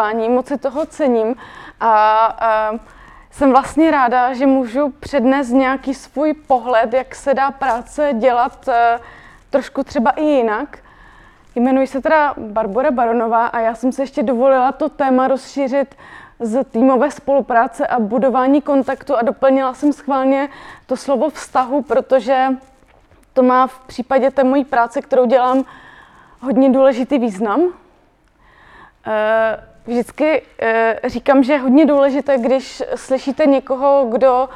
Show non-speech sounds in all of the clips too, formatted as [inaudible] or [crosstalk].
Pozvání, moc si toho cením a, a jsem vlastně ráda, že můžu přednést nějaký svůj pohled, jak se dá práce dělat a, trošku třeba i jinak. Jmenuji se teda Barbara Baronová a já jsem se ještě dovolila to téma rozšířit z týmové spolupráce a budování kontaktu a doplnila jsem schválně to slovo vztahu, protože to má v případě té mojí práce, kterou dělám, hodně důležitý význam. Eh, vždycky eh, říkám, že je hodně důležité, když slyšíte někoho, kdo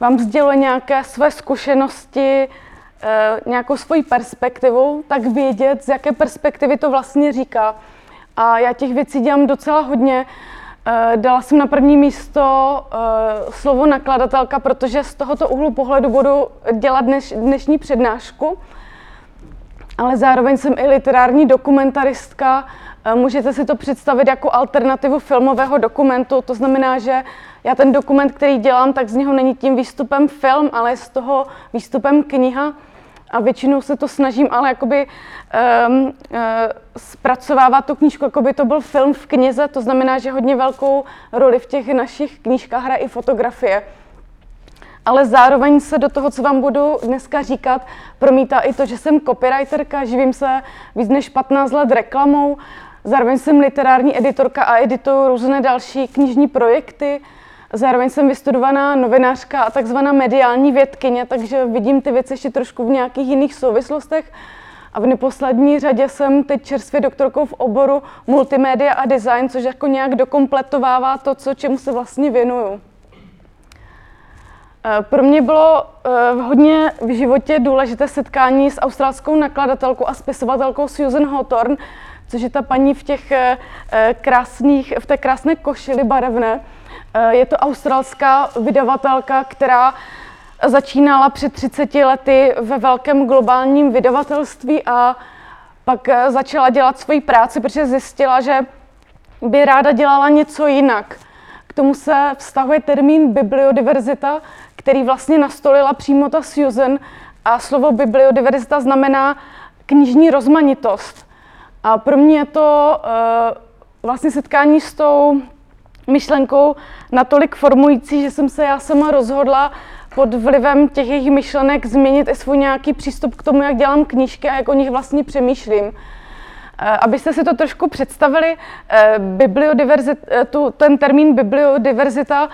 vám sděluje nějaké své zkušenosti, eh, nějakou svoji perspektivu, tak vědět, z jaké perspektivy to vlastně říká. A já těch věcí dělám docela hodně. Dala jsem na první místo slovo nakladatelka, protože z tohoto úhlu pohledu budu dělat dneš, dnešní přednášku ale zároveň jsem i literární dokumentaristka. Eh, můžete si to představit jako alternativu filmového dokumentu, to znamená, že já ten dokument, který dělám, tak z něho není tím výstupem film, ale z toho výstupem kniha. A většinou se to snažím ale jakoby um, uh, zpracovávat tu knížku, jako by to byl film v knize, to znamená, že hodně velkou roli v těch našich knížkách hraje i fotografie ale zároveň se do toho, co vám budu dneska říkat, promítá i to, že jsem copywriterka, živím se víc než 15 let reklamou, zároveň jsem literární editorka a edituju různé další knižní projekty, zároveň jsem vystudovaná novinářka a takzvaná mediální vědkyně, takže vidím ty věci ještě trošku v nějakých jiných souvislostech. A v neposlední řadě jsem teď čerstvě doktorkou v oboru multimédia a design, což jako nějak dokompletovává to, co, čemu se vlastně věnuju. Eh, pro mě bylo uh, hodně v životě důležité setkání s australskou nakladatelkou a spisovatelkou Susan Hawthorne, což je ta paní v těch uh, krásných, v té krásné košili barevné. Uh, je to australská vydavatelka, která začínala před 30 lety ve velkém globálním vydavatelství a pak začala dělat svoji práci, protože zjistila, že by ráda dělala něco jinak. K tomu se vztahuje termín bibliodiverzita, který vlastně nastolila přímo ta Susan. A slovo bibliodiverzita znamená knižní rozmanitost. A pro mě je to uh, vlastně setkání s tou myšlenkou natolik formující, že jsem se já sama rozhodla pod vlivem těch jejich myšlenek změnit i svůj nějaký přístup k tomu, jak dělám knížky a jak o nich vlastně přemýšlím. Eh, abyste si to trošku představili, eh, bibliodiverzit, tu, ten termín bibliodiverzita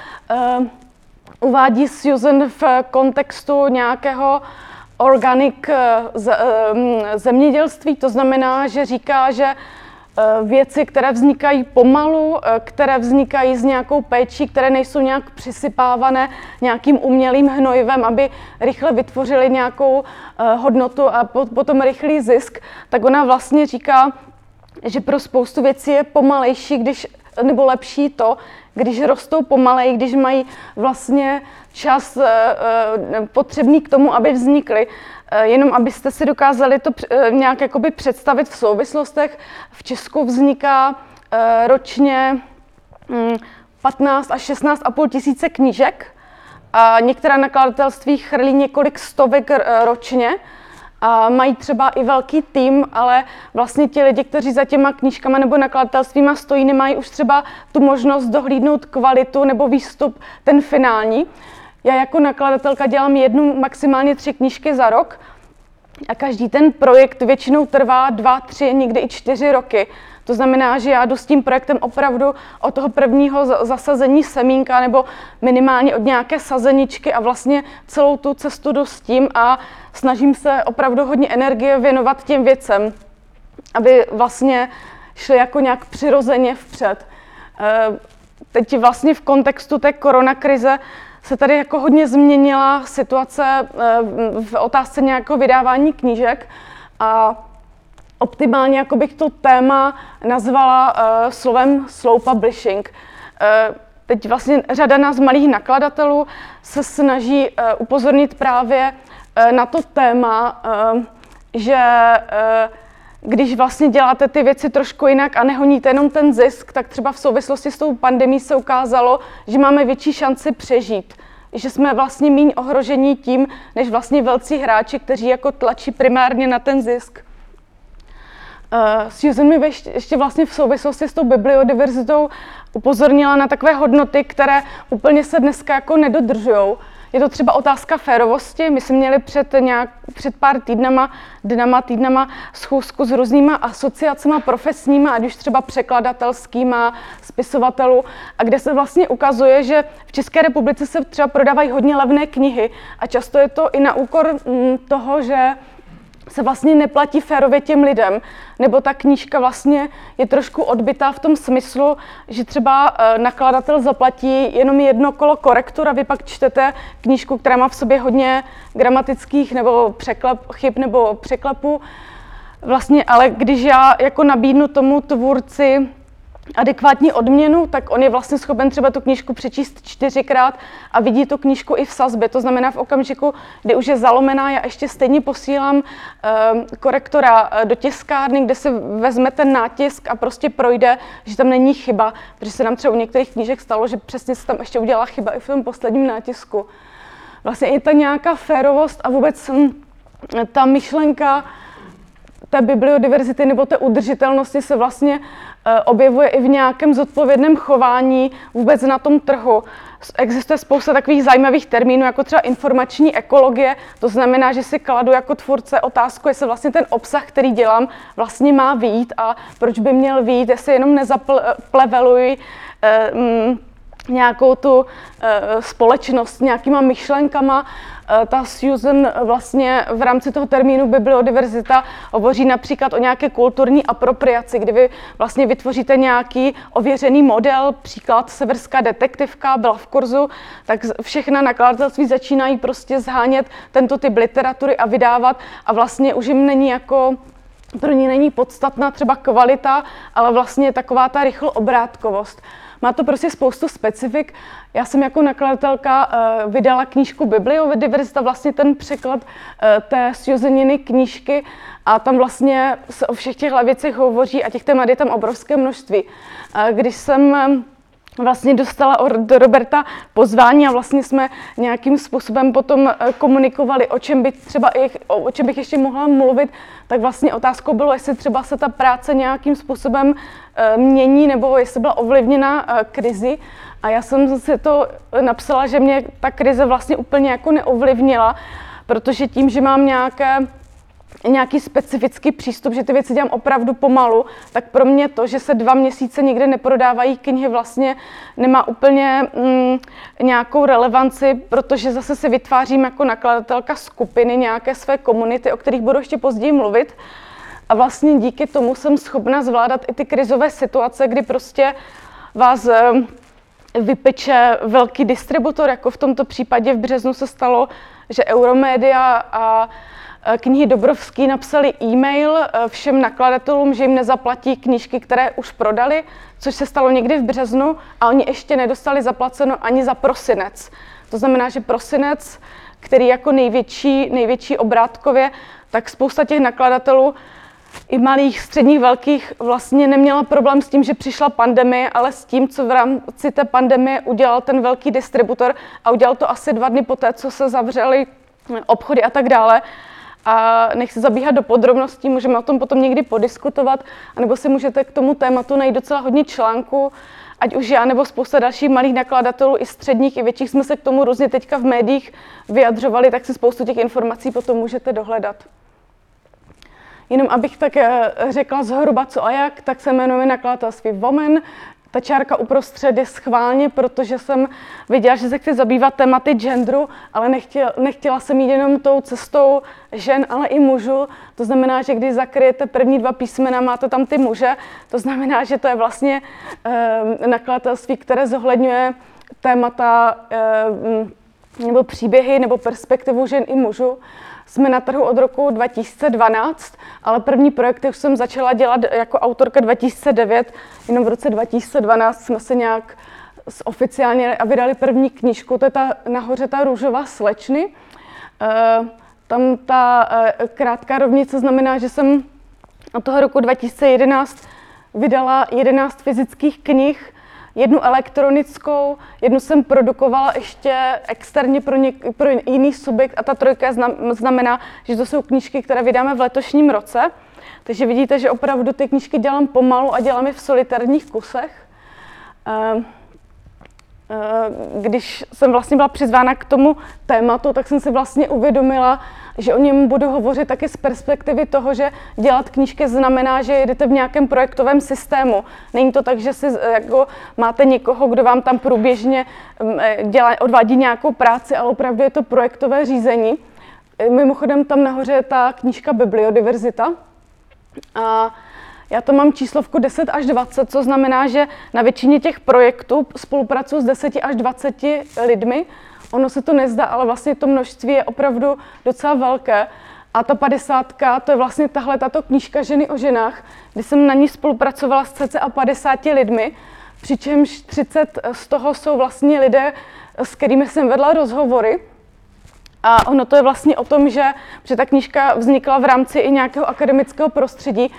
uvádí Susan v kontextu nějakého organic eh, eh, zemědělství, to znamená, že říká, že eh, věci, které vznikají pomalu, které vznikají s nějakou péčí, které nejsou nějak přisypávané nějakým umělým hnojivem, aby rychle vytvořili nějakou hodnotu a potom rychlý zisk, tak ona vlastně říká, že pro spoustu věcí je pomalejší, když, nebo lepší to, když rostou pomalej, když mají vlastně čas uh, potřebný k tomu, aby vznikly. Uh, jenom abyste si dokázali to nějak jakoby představit v souvislostech, v Česku vzniká ročně um, 15 až 16,5 tisíce knížek a některá nakladatelství chrlí několik stovek ročně a mají třeba i velký tým, ale vlastně ti lidi, kteří za těma knížkama nebo nakladatelstvíma stojí, nemají už třeba tu možnost dohlídnout kvalitu nebo výstup, ten finální. Já jako nakladatelka dělám jednu, maximálně tři knížky za rok a každý ten projekt většinou trvá dva, tři, někdy i čtyři roky. To znamená, že já jdu s tím projektem opravdu od toho prvního zasazení semínka nebo minimálně od nějaké sazeničky a vlastně celou tu cestu jdu s tím a snažím se opravdu hodně energie věnovat těm věcem, aby vlastně šly jako nějak přirozeně vpřed. Eh, teď vlastně v kontextu té koronakrize se tady jako hodně změnila situace eh, v otázce nějakého vydávání knížek a optimálně jako bych to téma nazvala uh, slovem slow publishing. Uh, teď vlastně řada nás malých nakladatelů se snaží uh, upozornit právě uh, na to téma, uh, že uh, když vlastně děláte ty věci trošku jinak a nehoníte jenom ten zisk, tak třeba v souvislosti s tou pandemí se ukázalo, že máme větší šanci přežít. Že jsme vlastně méně ohrožení tím, než vlastně velcí hráči, kteří jako tlačí primárně na ten zisk. Susan mi ještě vlastně v souvislosti s tou bibliodiverzitou upozornila na takové hodnoty, které úplně se dneska jako nedodržují. Je to třeba otázka férovosti. My jsme měli před, nějak, před pár týdnama, dnama, týdnama schůzku s různýma asociacemi profesníma, ať už třeba překladatelskýma, spisovatelů, a kde se vlastně ukazuje, že v České republice se třeba prodávají hodně levné knihy a často je to i na úkor mm, toho, že se vlastně neplatí férově těm lidem, nebo ta knížka vlastně je trošku odbitá v tom smyslu, že třeba eh, nakladatel zaplatí jenom jedno kolo korektur a vy pak čtete knížku, která má v sobě hodně gramatických nebo překlep, chyb nebo překlepů. Vlastně, ale když já jako nabídnu tomu tvůrci adekvátní odměnu, tak on je vlastně schopen třeba tu knížku přečíst čtyřikrát a vidí tu knížku i v sazbě. To znamená v okamžiku, kdy už je zalomená, já ještě stejně posílám uh, korektora eh, do tiskárny, kde se vezme ten nátisk a prostě projde, že tam není chyba, protože se nám třeba u některých knížek stalo, že přesně se tam ještě udělala chyba i v tom posledním nátisku. Vlastně je ta nějaká férovost a vůbec hm, ta myšlenka té bibliodiverzity nebo té udržitelnosti se vlastně Eh, objevuje i v nějakém zodpovědném chování vůbec na tom trhu. Existuje spousta takových zajímavých termínů, jako třeba informační ekologie. To znamená, že si kladu jako tvůrce otázku, jestli vlastně ten obsah, který dělám, vlastně má výjít a proč by měl výjít, jestli jenom nezapleveluji eh, mm, nějakou tu eh, společnost nějakýma myšlenkama. Eh, ta Susan vlastně v rámci toho termínu bibliodiverzita hovoří například o nějaké kulturní apropriaci, kdy vy vlastně vytvoříte nějaký ověřený model, příklad severská detektivka byla v kurzu, tak všechna nakladatelství začínají prostě zhánět tento typ literatury a vydávat a vlastně už jim není jako pro ní není podstatná třeba kvalita, ale vlastně taková ta rychl obrátkovost. Má to prostě spoustu specifik. Já jsem jako nakladatelka uh, vydala knížku Bibliodiverzita, vlastně ten překlad uh, té Susaniny knížky a tam vlastně se o všech těchto věcech hovoří a těch témat je tam obrovské množství. Uh, když jsem vlastně dostala od Roberta pozvání a vlastně jsme nějakým způsobem potom eh, komunikovali, o čem, by třeba, o čem bych ještě mohla mluvit, tak vlastně otázkou bylo, jestli třeba se ta práce nějakým způsobem eh, mění nebo jestli byla ovlivněna eh, krizi. A já jsem si to napsala, že mě ta krize vlastně úplně jako neovlivnila, protože tím, že mám nějaké nějaký specifický přístup, že ty věci dělám opravdu pomalu, tak pro mě to, že se dva měsíce někde neprodávají knihy, vlastně nemá úplně mm, nějakou relevanci, protože zase si vytvářím jako nakladatelka skupiny, nějaké své komunity, o kterých budu ještě později mluvit. A vlastně díky tomu jsem schopna zvládat i ty krizové situace, kdy prostě vás eh, vypeče velký distributor, jako v tomto případě v březnu se stalo, že Euromedia a knihy Dobrovský napsali e-mail eh, všem nakladatelům, že jim nezaplatí knížky, které už prodali, což se stalo někdy v březnu a oni ještě nedostali zaplaceno ani za prosinec. To znamená, že prosinec, který jako největší, největší obrátkově, tak spousta těch nakladatelů i malých, středních, velkých vlastně neměla problém s tím, že přišla pandemie, ale s tím, co v rámci té pandemie udělal ten velký distributor a udělal to asi dva dny poté, co se zavřely obchody a tak dále, a nechci zabíhat do podrobností, můžeme o tom potom někdy podiskutovat, anebo si můžete k tomu tématu najít docela hodně článků, ať už já nebo spousta dalších malých nakladatelů, i středních, i větších jsme se k tomu různě teďka v médiích vyjadřovali, tak si spoustu těch informací potom můžete dohledat. Jenom abych tak eh, řekla zhruba co a jak, tak se jmenuje nakladatelství Vomen. Ta čárka uprostřed je schválně, protože jsem viděla, že se chci zabývat tématy genderu, ale nechtěla, nechtěla jsem jít jenom tou cestou žen, ale i mužů. To znamená, že když zakryjete první dva písmena, máte tam ty muže. To znamená, že to je vlastně e, nakladatelství, které zohledňuje témata e, nebo příběhy nebo perspektivu žen i mužů. Jsme na trhu od roku 2012, ale první projekty už jsem začala dělat jako autorka 2009, jenom v roce 2012 jsme se nějak oficiálně a vydali první knížku, to je ta nahoře ta růžová slečny. E, tam ta e, krátká rovnice znamená, že jsem od toho roku 2011 vydala 11 fyzických knih, jednu elektronickou, jednu jsem produkovala ještě externě pro, něk- pro jiný subjekt a ta trojka znamená, že to jsou knížky, které vydáme v letošním roce. Takže vidíte, že opravdu ty knížky dělám pomalu a dělám je v solitárních kusech. Ehm, když jsem vlastně byla přizvána k tomu tématu, tak jsem si vlastně uvědomila, že o něm budu hovořit taky z perspektivy toho, že dělat knížky znamená, že jedete v nějakém projektovém systému. Není to tak, že si jako máte někoho, kdo vám tam průběžně mm, eh, dělá, odvádí nějakou práci, ale opravdu je to projektové řízení. Eh, mimochodem tam nahoře je ta knížka Bibliodiverzita. A já to mám číslovku 10 až 20, co znamená, že na většině těch projektů spolupracuji s 10 až 20 lidmi Ono se to nezdá, ale vlastně to množství je opravdu docela velké. A ta padesátka, to je vlastně tahle tato knížka Ženy o ženách, kdy jsem na ní spolupracovala s cca 50 lidmi, přičemž 30 z toho jsou vlastně lidé, s kterými jsem vedla rozhovory. A ono to je vlastně o tom, že, že ta knížka vznikla v rámci i nějakého akademického prostředí,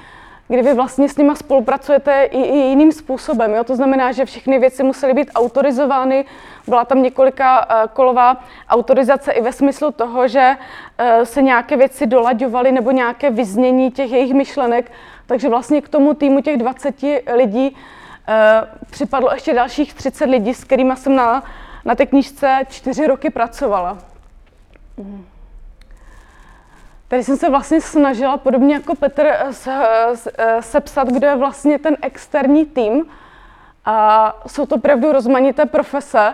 kdy vy vlastně s nimi spolupracujete i, i jiným způsobem. Jo? To znamená, že všechny věci musely být autorizovány, byla tam několika uh, kolová autorizace i ve smyslu toho, že uh, se nějaké věci dolaďovaly nebo nějaké vyznění těch jejich myšlenek, takže vlastně k tomu týmu těch 20 lidí uh, připadlo ještě dalších 30 lidí, s kterými jsem na, na té knížce čtyři roky pracovala. Mm. Tady jsem se vlastně snažila, podobně jako Petr, eh, eh, sepsat, kdo je vlastně ten externí tým. A jsou to opravdu rozmanité profese,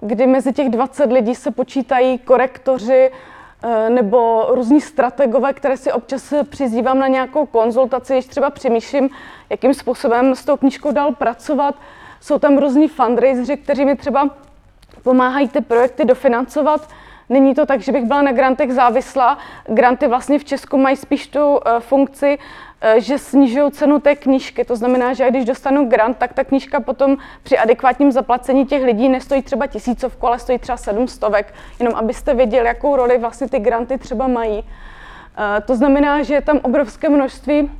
kdy mezi těch 20 lidí se počítají korektoři eh, nebo různí strategové, které si občas přizývám na nějakou konzultaci, když třeba přemýšlím, jakým způsobem s tou knížkou dál pracovat. Jsou tam různí fundraiseři, kteří mi třeba pomáhají ty projekty dofinancovat. Není to tak, že bych byla na grantech závislá. Granty vlastně v Česku mají spíš tu uh, funkci, uh, že snižují cenu té knížky. To znamená, že když dostanu grant, tak ta knížka potom při adekvátním zaplacení těch lidí nestojí třeba tisícovku, ale stojí třeba sedm stovek. Jenom abyste věděli, jakou roli vlastně ty granty třeba mají. Uh, to znamená, že je tam obrovské množství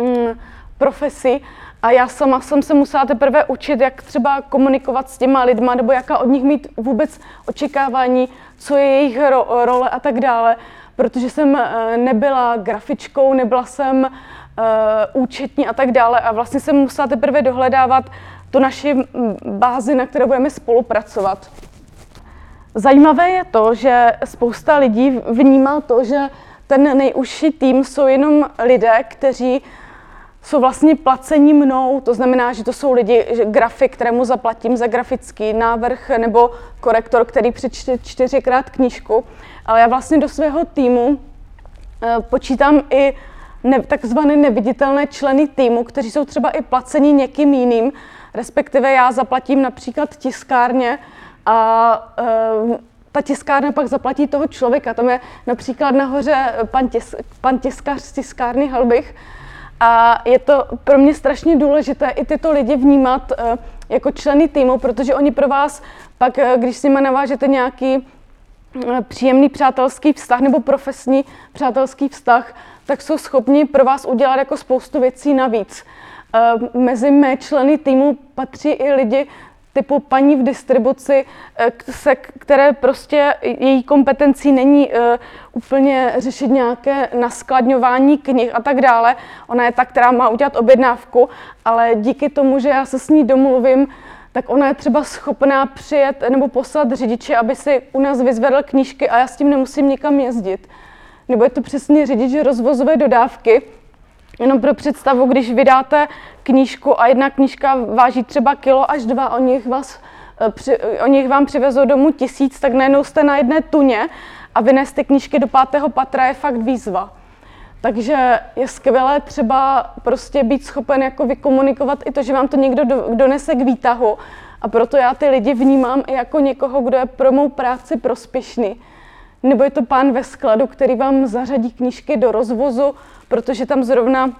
um, profesí a já sama jsem se musela teprve učit, jak třeba komunikovat s těma lidma, nebo jaká od nich mít vůbec očekávání, co je jejich ro- role a tak dále, protože jsem eh, nebyla grafičkou, nebyla jsem uh, účetní a tak dále a vlastně jsem musela teprve dohledávat tu naši bázi, na které budeme spolupracovat. Zajímavé je to, že spousta lidí vnímá to, že ten nejužší tým jsou jenom lidé, kteří jsou vlastně placení mnou, to znamená, že to jsou lidi, že grafik, kterému zaplatím za grafický návrh, nebo korektor, který přečte čtyřikrát knížku, ale já vlastně do svého týmu eh, počítám i ne, takzvané neviditelné členy týmu, kteří jsou třeba i placeni někým jiným, respektive já zaplatím například tiskárně a e, ta tiskárna pak zaplatí toho člověka. Tam je například nahoře pan, tis, pan tiskař z tiskárny Halbich, a je to pro mě strašně důležité i tyto lidi vnímat uh, jako členy týmu, protože oni pro vás pak, uh, když s nimi navážete nějaký uh, příjemný přátelský vztah nebo profesní přátelský vztah, tak jsou schopni pro vás udělat jako spoustu věcí navíc. Mezi mé členy týmu patří i lidi, typu paní v distribuci, eh, se, které prostě její kompetencí není uh, úplně řešit nějaké naskladňování knih a tak dále. Ona je ta, která má udělat objednávku, ale díky tomu, že já se s ní domluvím, tak ona je třeba schopná přijet nebo poslat řidiče, aby si u nás vyzvedl knížky a já s tím nemusím nikam jezdit. Nebo je to přesně řidič rozvozové dodávky, Jenom pro představu, když vydáte knížku a jedna knížka váží třeba kilo až dva, o nich, vás, eh, při, o nich vám přivezou domů tisíc, tak najednou jste na jedné tuně a vynést ty knížky do pátého patra je fakt výzva. Takže je skvělé třeba prostě být schopen jako vykomunikovat i to, že vám to někdo do, donese k výtahu. A proto já ty lidi vnímám i jako někoho, kdo je pro mou práci prospěšný. Nebo je to pán ve skladu, který vám zařadí knížky do rozvozu, protože tam zrovna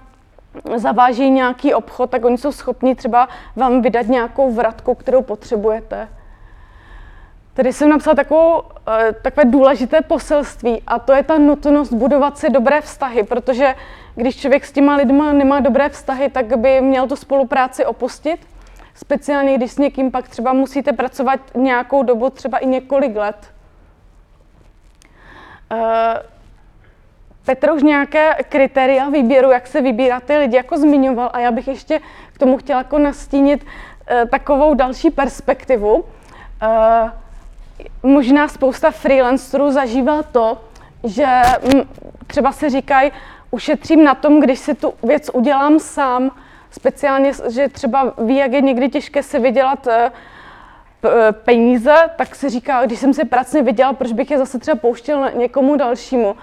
zaváží nějaký obchod, tak oni jsou schopni třeba vám vydat nějakou vratku, kterou potřebujete. Tady jsem napsala takovou, eh, takové důležité poselství a to je ta nutnost budovat si dobré vztahy, protože když člověk s těma lidma nemá dobré vztahy, tak by měl tu spolupráci opustit. Speciálně když s někým pak třeba musíte pracovat nějakou dobu, třeba i několik let. Petr už nějaké kritéria výběru, jak se vybírá ty lidi, jako zmiňoval a já bych ještě k tomu chtěla jako nastínit uh, takovou další perspektivu. Uh, možná spousta freelancerů zažívá to, že m, třeba si říkají, ušetřím na tom, když si tu věc udělám sám, speciálně, že třeba ví, jak je někdy těžké si vydělat uh, peníze, tak si říká, když jsem si pracně vydělal, proč bych je zase třeba pouštěl někomu dalšímu.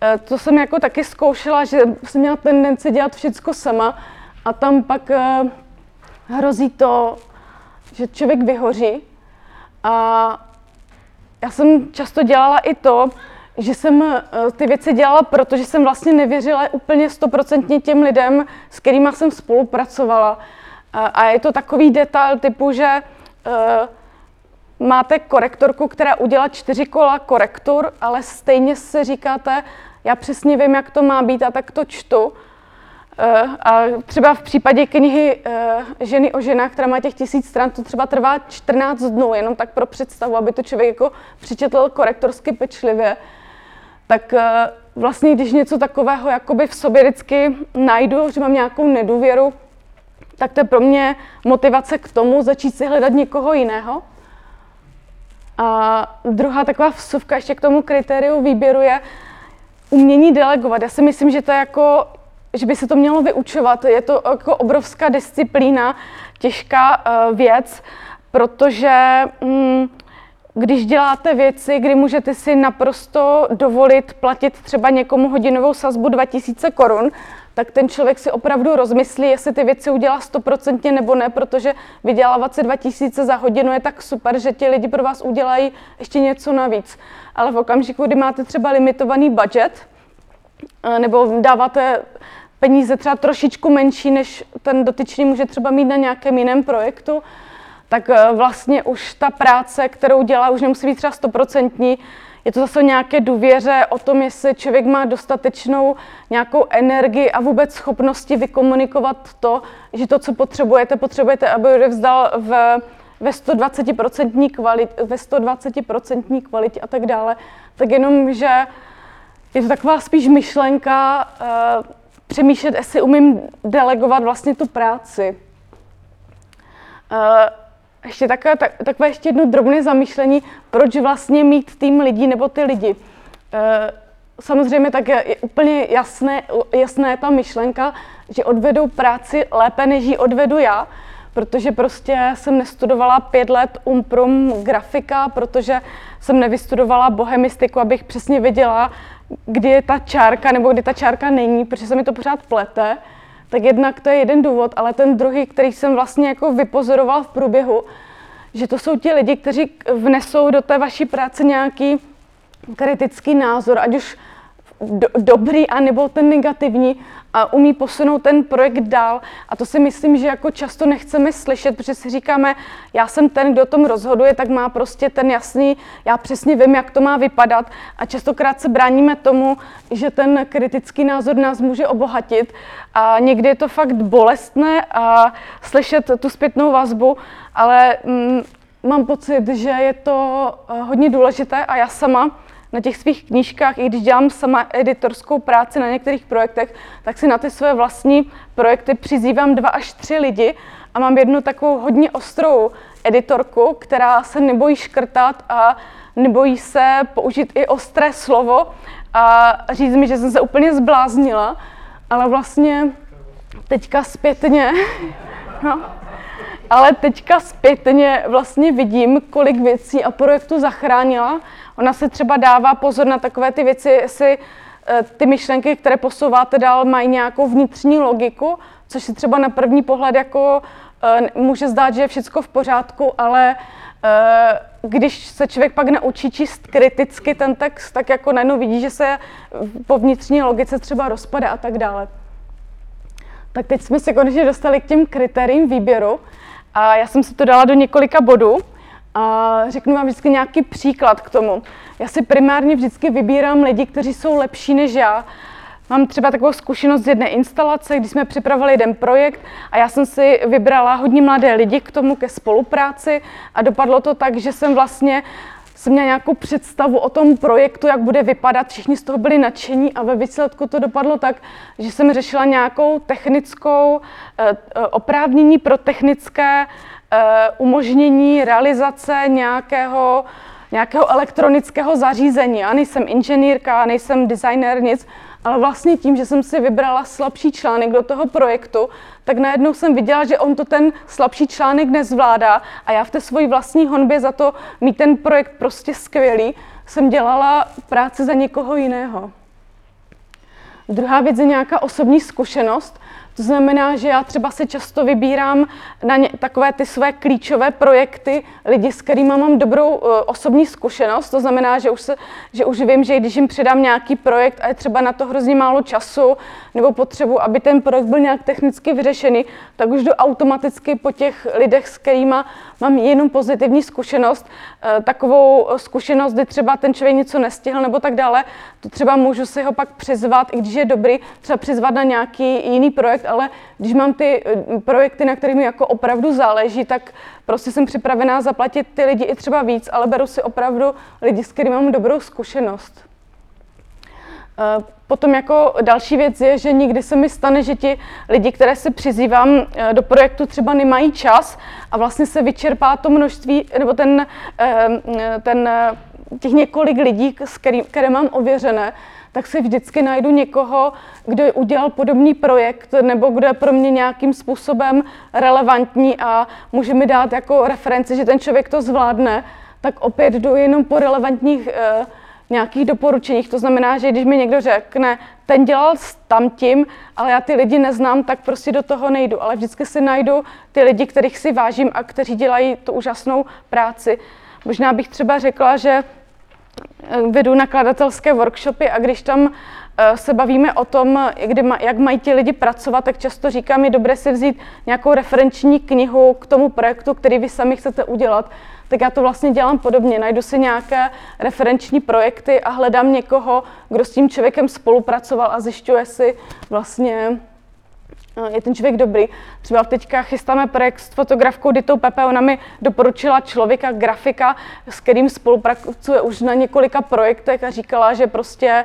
Eh, to jsem jako taky zkoušela, že jsem měla tendenci dělat všechno sama a tam pak eh, hrozí to, že člověk vyhoří. A já jsem často dělala i to, že jsem eh, ty věci dělala, protože jsem vlastně nevěřila úplně stoprocentně těm lidem, s kterými jsem spolupracovala. A je to takový detail typu, že máte korektorku, která udělá čtyři kola korektur, ale stejně si říkáte, já přesně vím, jak to má být a tak to čtu. Eh, a třeba v případě knihy eh, Ženy o ženách, která má těch tisíc stran, to třeba trvá 14 dnů, jenom tak pro představu, aby to člověk jako přečetl korektorsky pečlivě. Tak eh, vlastně, když něco takového jakoby v sobě vždycky najdu, že mám nějakou nedůvěru, tak to je pro mě motivace k tomu začít si hledat někoho jiného. A druhá taková vsuvka ještě k tomu kritériu výběru je, umění delegovat. Já si myslím, že to je jako, že by se to mělo vyučovat. Je to jako obrovská disciplína, těžká uh, věc, protože um, když děláte věci, kdy můžete si naprosto dovolit platit třeba někomu hodinovou sazbu 2000 korun, tak ten člověk si opravdu rozmyslí, jestli ty věci udělá stoprocentně nebo ne, protože vydělávat si 2000 za hodinu je tak super, že ti lidi pro vás udělají ještě něco navíc. Ale v okamžiku, kdy máte třeba limitovaný budget, eh, nebo dáváte peníze třeba trošičku menší, než ten dotyčný může třeba mít na nějakém jiném projektu, tak eh, vlastně už ta práce, kterou dělá, už nemusí být třeba stoprocentní, je to zase nějaké důvěře, o tom, jestli člověk má dostatečnou nějakou energii a vůbec schopnosti vykomunikovat to, že to, co potřebujete, potřebujete, aby odevzdal v, ve 120% kvalitě, ve 120% kvalitě a tak dále. Tak jenom, že je to taková spíš myšlenka uh, přemýšlet, jestli umím delegovat vlastně tu práci. Uh, ještě takové, tak, takové ještě jedno drobné zamýšlení, proč vlastně mít tým lidí nebo ty lidi. E, samozřejmě tak je, je úplně jasné, jasné ta myšlenka, že odvedou práci lépe, než ji odvedu já, protože prostě jsem nestudovala pět let umprum grafika, protože jsem nevystudovala bohemistiku, abych přesně věděla, kdy je ta čárka nebo kdy ta čárka není, protože se mi to pořád plete. Tak jednak to je jeden důvod, ale ten druhý, který jsem vlastně jako vypozoroval v průběhu, že to jsou ti lidi, kteří vnesou do té vaší práce nějaký kritický názor, ať už do, dobrý, anebo ten negativní a umí posunout ten projekt dál. A to si myslím, že jako často nechceme slyšet, protože si říkáme, já jsem ten, kdo o tom rozhoduje, tak má prostě ten jasný, já přesně vím, jak to má vypadat. A častokrát se bráníme tomu, že ten kritický názor nás může obohatit. A někdy je to fakt bolestné a slyšet tu zpětnou vazbu, ale mm, mám pocit, že je to eh, hodně důležité a já sama na těch svých knížkách, i když dělám sama editorskou práci na některých projektech, tak si na ty své vlastní projekty přizývám dva až tři lidi a mám jednu takovou hodně ostrou editorku, která se nebojí škrtat a nebojí se použít i ostré slovo a říct mi, že jsem se úplně zbláznila, ale vlastně teďka zpětně, [laughs] no, ale teďka zpětně vlastně vidím, kolik věcí a projektů zachránila. Ona se třeba dává pozor na takové ty věci, jestli eh, ty myšlenky, které posouváte dál, mají nějakou vnitřní logiku, což si třeba na první pohled jako eh, může zdát, že je všechno v pořádku, ale eh, když se člověk pak naučí číst kriticky ten text, tak jako najednou vidí, že se po vnitřní logice třeba rozpadá a tak dále. Tak teď jsme se konečně dostali k těm kritériím výběru. A já jsem si to dala do několika bodů a řeknu vám vždycky nějaký příklad k tomu. Já si primárně vždycky vybírám lidi, kteří jsou lepší než já. Mám třeba takovou zkušenost z jedné instalace, kdy jsme připravili jeden projekt a já jsem si vybrala hodně mladé lidi k tomu, ke spolupráci a dopadlo to tak, že jsem vlastně jsem měla nějakou představu o tom projektu, jak bude vypadat, všichni z toho byli nadšení a ve výsledku to dopadlo tak, že jsem řešila nějakou technickou eh, eh, oprávnění pro technické eh, umožnění realizace nějakého nějakého elektronického zařízení. Já nejsem inženýrka, nejsem designer, nic, ale vlastně tím, že jsem si vybrala slabší článek do toho projektu, tak najednou jsem viděla, že on to ten slabší článek nezvládá a já v té svojí vlastní honbě za to mít ten projekt prostě skvělý, jsem dělala práci za někoho jiného. Druhá věc je nějaká osobní zkušenost. To znamená, že já třeba si často vybírám na ně, takové ty své klíčové projekty lidi, s kterými mám dobrou uh, osobní zkušenost. To znamená, že už, se, že už vím, že když jim přidám nějaký projekt a je třeba na to hrozně málo času nebo potřebu, aby ten projekt byl nějak technicky vyřešený, tak už jdu automaticky po těch lidech, s kterými mám jenom pozitivní zkušenost. Uh, takovou zkušenost, kdy třeba ten člověk něco nestihl nebo tak dále, to třeba můžu si ho pak přizvat, i když je dobrý, třeba přizvat na nějaký jiný projekt, ale když mám ty eh, projekty, na kterých mi jako opravdu záleží, tak prostě jsem připravená zaplatit ty lidi i třeba víc, ale beru si opravdu lidi, s kterými mám dobrou zkušenost. Eh, potom jako další věc je, že nikdy se mi stane, že ti lidi, které si přizývám eh, do projektu, třeba nemají čas a vlastně se vyčerpá to množství, nebo ten, ten těch několik lidí, které mám ověřené, tak si vždycky najdu někoho, kdo udělal podobný projekt nebo kdo je pro mě nějakým způsobem relevantní a může mi dát jako referenci, že ten člověk to zvládne, tak opět jdu jenom po relevantních eh, nějakých doporučeních. To znamená, že když mi někdo řekne, ten dělal tam tím, ale já ty lidi neznám, tak prostě do toho nejdu. Ale vždycky si najdu ty lidi, kterých si vážím a kteří dělají tu úžasnou práci. Možná bych třeba řekla, že vedu nakladatelské workshopy a když tam eh, se bavíme o tom, jak mají ti lidi pracovat, tak často říkám, je dobré si vzít nějakou referenční knihu k tomu projektu, který vy sami chcete udělat. Tak já to vlastně dělám podobně. Najdu si nějaké referenční projekty a hledám někoho, kdo s tím člověkem spolupracoval a zjišťuje si vlastně, Eh, je ten člověk dobrý. Třeba teďka chystáme projekt s fotografkou Ditou Pepe, ona mi doporučila člověka, grafika, s kterým spolupracuje už na několika projektech a říkala, že prostě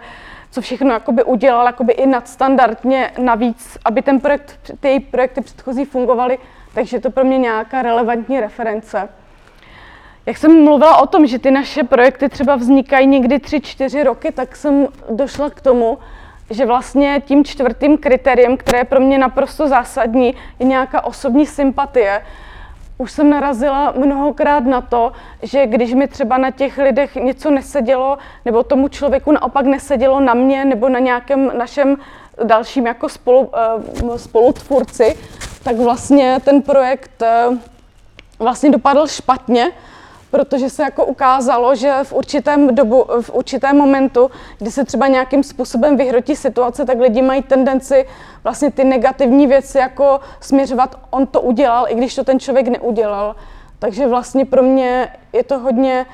co všechno jakoby udělal jakoby i nadstandardně navíc, aby ten projekt, ty její projekty předchozí fungovaly, takže to pro mě nějaká relevantní reference. Jak jsem mluvila o tom, že ty naše projekty třeba vznikají někdy 3-4 roky, tak jsem došla k tomu, že vlastně tím čtvrtým kritériem, které je pro mě naprosto zásadní, je nějaká osobní sympatie. Už jsem narazila mnohokrát na to, že když mi třeba na těch lidech něco nesedělo, nebo tomu člověku naopak nesedělo na mě, nebo na nějakém našem dalším jako spolu, eh, spolutvůrci, tak vlastně ten projekt eh, vlastně dopadl špatně, protože se jako ukázalo, že v určitém dobu, v určitém momentu, kdy se třeba nějakým způsobem vyhrotí situace, tak lidi mají tendenci vlastně ty negativní věci jako směřovat, on to udělal, i když to ten člověk neudělal. Takže vlastně pro mě je to hodně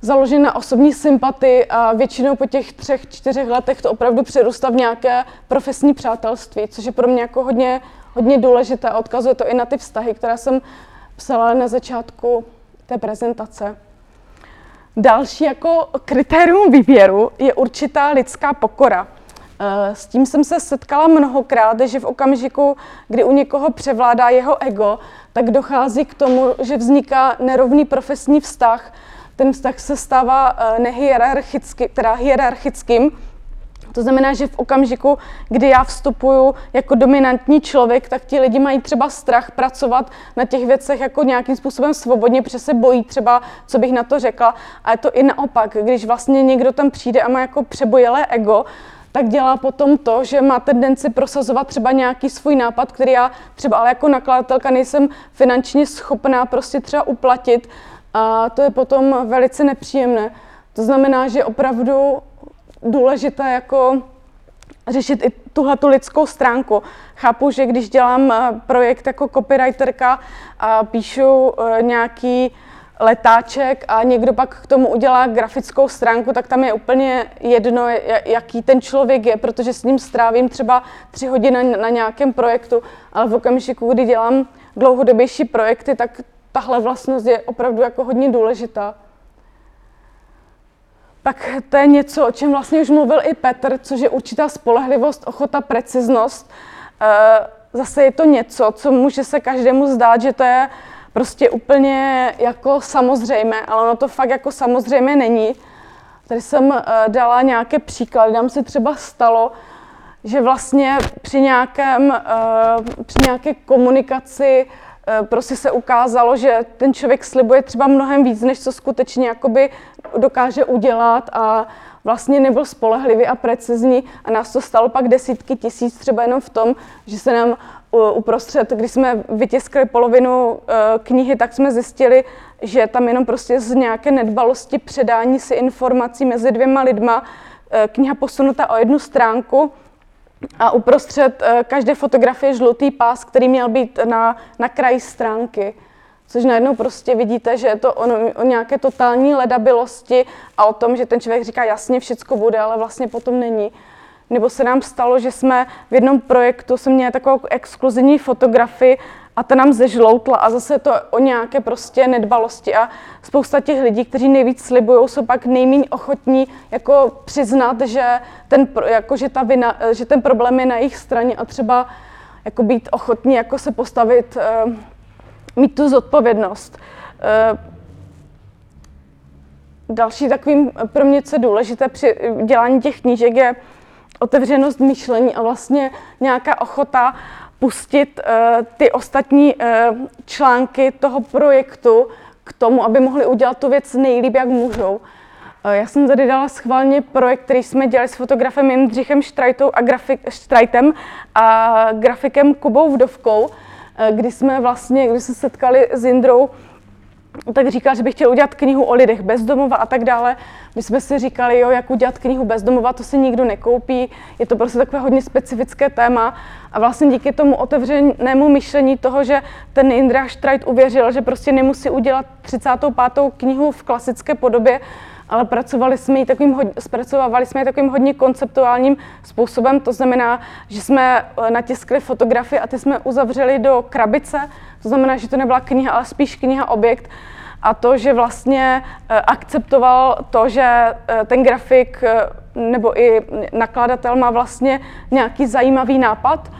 založené na osobní sympatii a většinou po těch třech, čtyřech letech to opravdu přerůstá v nějaké profesní přátelství, což je pro mě jako hodně, hodně důležité. A odkazuje to i na ty vztahy, které jsem psala na začátku té prezentace. Další jako kritérium výběru je určitá lidská pokora. Eh, s tím jsem se setkala mnohokrát, že v okamžiku, kdy u někoho převládá jeho ego, tak dochází k tomu, že vzniká nerovný profesní vztah. Ten vztah se stává eh, nehierarchický, teda hierarchickým, to znamená, že v okamžiku, kdy já vstupuju jako dominantní člověk, tak ti lidi mají třeba strach pracovat na těch věcech jako nějakým způsobem svobodně, protože se bojí třeba, co bych na to řekla. A je to i naopak, když vlastně někdo tam přijde a má jako přebojelé ego, tak dělá potom to, že má tendenci prosazovat třeba nějaký svůj nápad, který já třeba ale jako nakladatelka nejsem finančně schopná prostě třeba uplatit. A to je potom velice nepříjemné. To znamená, že opravdu důležité jako řešit i tuhle tu lidskou stránku. Chápu, že když dělám eh, projekt jako copywriterka a píšu eh, nějaký letáček a někdo pak k tomu udělá grafickou stránku, tak tam je úplně jedno, jaký ten člověk je, protože s ním strávím třeba tři hodiny na nějakém projektu, ale v okamžiku, kdy dělám dlouhodobější projekty, tak tahle vlastnost je opravdu jako hodně důležitá. Pak to je něco, o čem vlastně už mluvil i Petr, což je určitá spolehlivost, ochota, preciznost. Eh, zase je to něco, co může se každému zdát, že to je prostě úplně jako samozřejmé, ale ono to fakt jako samozřejmé není. Tady jsem eh, dala nějaké příklady, nám se třeba stalo, že vlastně při, nějakém, eh, při nějaké komunikaci prostě se ukázalo, že ten člověk slibuje třeba mnohem víc, než co skutečně jakoby dokáže udělat a vlastně nebyl spolehlivý a precizní a nás to stalo pak desítky tisíc třeba jenom v tom, že se nám uprostřed, když jsme vytiskli polovinu knihy, tak jsme zjistili, že tam jenom prostě z nějaké nedbalosti předání si informací mezi dvěma lidma kniha posunuta o jednu stránku a uprostřed eh, každé fotografie žlutý pás, který měl být na, na kraji stránky. Což najednou prostě vidíte, že je to o, o nějaké totální ledabilosti a o tom, že ten člověk říká jasně, všecko bude, ale vlastně potom není. Nebo se nám stalo, že jsme v jednom projektu, jsem měla takovou exkluzivní fotografii a ta nám zežloutla a zase to o nějaké prostě nedbalosti a spousta těch lidí, kteří nejvíc slibují, jsou pak nejméně ochotní jako přiznat, že ten, jako, že, ta vina, že ten problém je na jejich straně a třeba jako být ochotní jako se postavit, uh, mít tu zodpovědnost. Uh, další takovým pro mě, co je důležité při dělání těch knížek, je otevřenost myšlení a vlastně nějaká ochota pustit uh, ty ostatní uh, články toho projektu k tomu, aby mohli udělat tu věc nejlíp, jak můžou. Uh, já jsem tady dala schválně projekt, který jsme dělali s fotografem Jindřichem Štrajtou a grafik, Štrajtem a grafikem Kubou Vdovkou, kdy jsme vlastně, kdy se setkali s Jindrou tak říkal, že by chtěl udělat knihu o lidech bezdomova a tak dále. My jsme si říkali, jo, jak udělat knihu bezdomova, to si nikdo nekoupí, je to prostě takové hodně specifické téma. A vlastně díky tomu otevřenému myšlení toho, že ten Indra Štrajt uvěřil, že prostě nemusí udělat 35. knihu v klasické podobě, ale pracovali jsme ji takovým, zpracovávali jsme ji takovým hodně konceptuálním způsobem. To znamená, že jsme eh, natiskli fotografie a ty jsme uzavřeli do krabice. To znamená, že to nebyla kniha, ale spíš kniha objekt. A to, že vlastně eh, akceptoval to, že eh, ten grafik nebo i nakladatel má vlastně nějaký zajímavý nápad,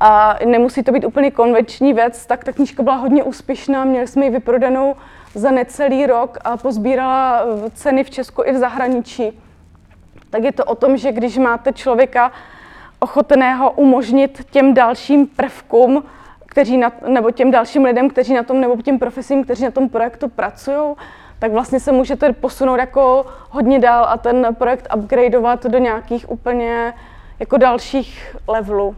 a nemusí to být úplně konvenční věc, tak ta knížka byla hodně úspěšná, měli jsme ji vyprodanou za necelý rok a pozbírala ceny v Česku i v zahraničí. Tak je to o tom, že když máte člověka ochotného umožnit těm dalším prvkům, kteří na, nebo těm dalším lidem, kteří na tom, nebo těm profesím, kteří na tom projektu pracují, tak vlastně se můžete posunout jako hodně dál a ten projekt upgradeovat do nějakých úplně jako dalších levelů.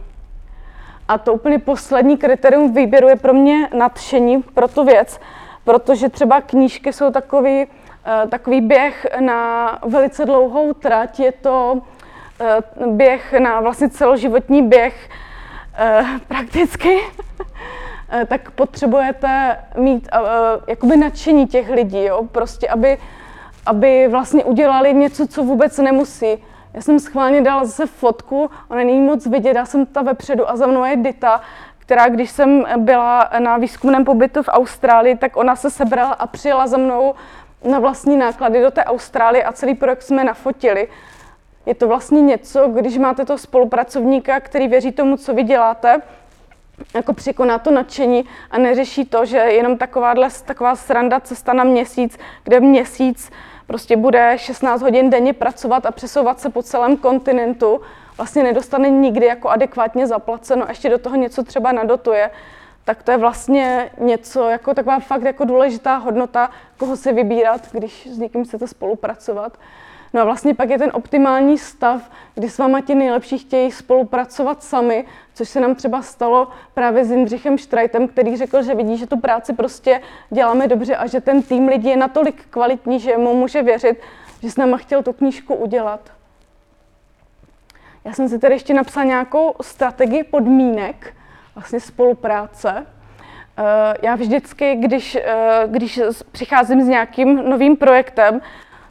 A to úplně poslední kritérium výběru je pro mě nadšení pro tu věc, protože třeba knížky jsou takový, eh, takový běh na velice dlouhou trať, je to eh, běh na vlastně celoživotní běh eh, prakticky, [laughs] tak potřebujete mít jakoby nadšení těch lidí, jo? prostě aby, aby vlastně udělali něco, co vůbec nemusí. Já jsem schválně dala zase fotku, ona není moc vidět, já jsem ta vepředu a za mnou je Dita, která když jsem byla na výzkumném pobytu v Austrálii, tak ona se sebrala a přijela za mnou na vlastní náklady do té Austrálie a celý projekt jsme nafotili. Je to vlastně něco, když máte toho spolupracovníka, který věří tomu, co vy děláte, jako překoná to nadšení a neřeší to, že jenom takováhle, taková sranda cesta na měsíc, kde měsíc prostě bude 16 hodin denně pracovat a přesouvat se po celém kontinentu, vlastně nedostane nikdy jako adekvátně zaplaceno, ještě do toho něco třeba nadotuje, tak to je vlastně něco, jako taková fakt jako důležitá hodnota, koho si vybírat, když s někým chcete spolupracovat. No a vlastně pak je ten optimální stav, kdy s váma ti nejlepší chtějí spolupracovat sami, což se nám třeba stalo právě s Jindřichem Štrajtem, který řekl, že vidí, že tu práci prostě děláme dobře a že ten tým lidí je natolik kvalitní, že mu může věřit, že s náma chtěl tu knížku udělat. Já jsem si tady ještě napsala nějakou strategii podmínek vlastně spolupráce. Eh, já vždycky, když, eh, když přicházím s nějakým novým projektem,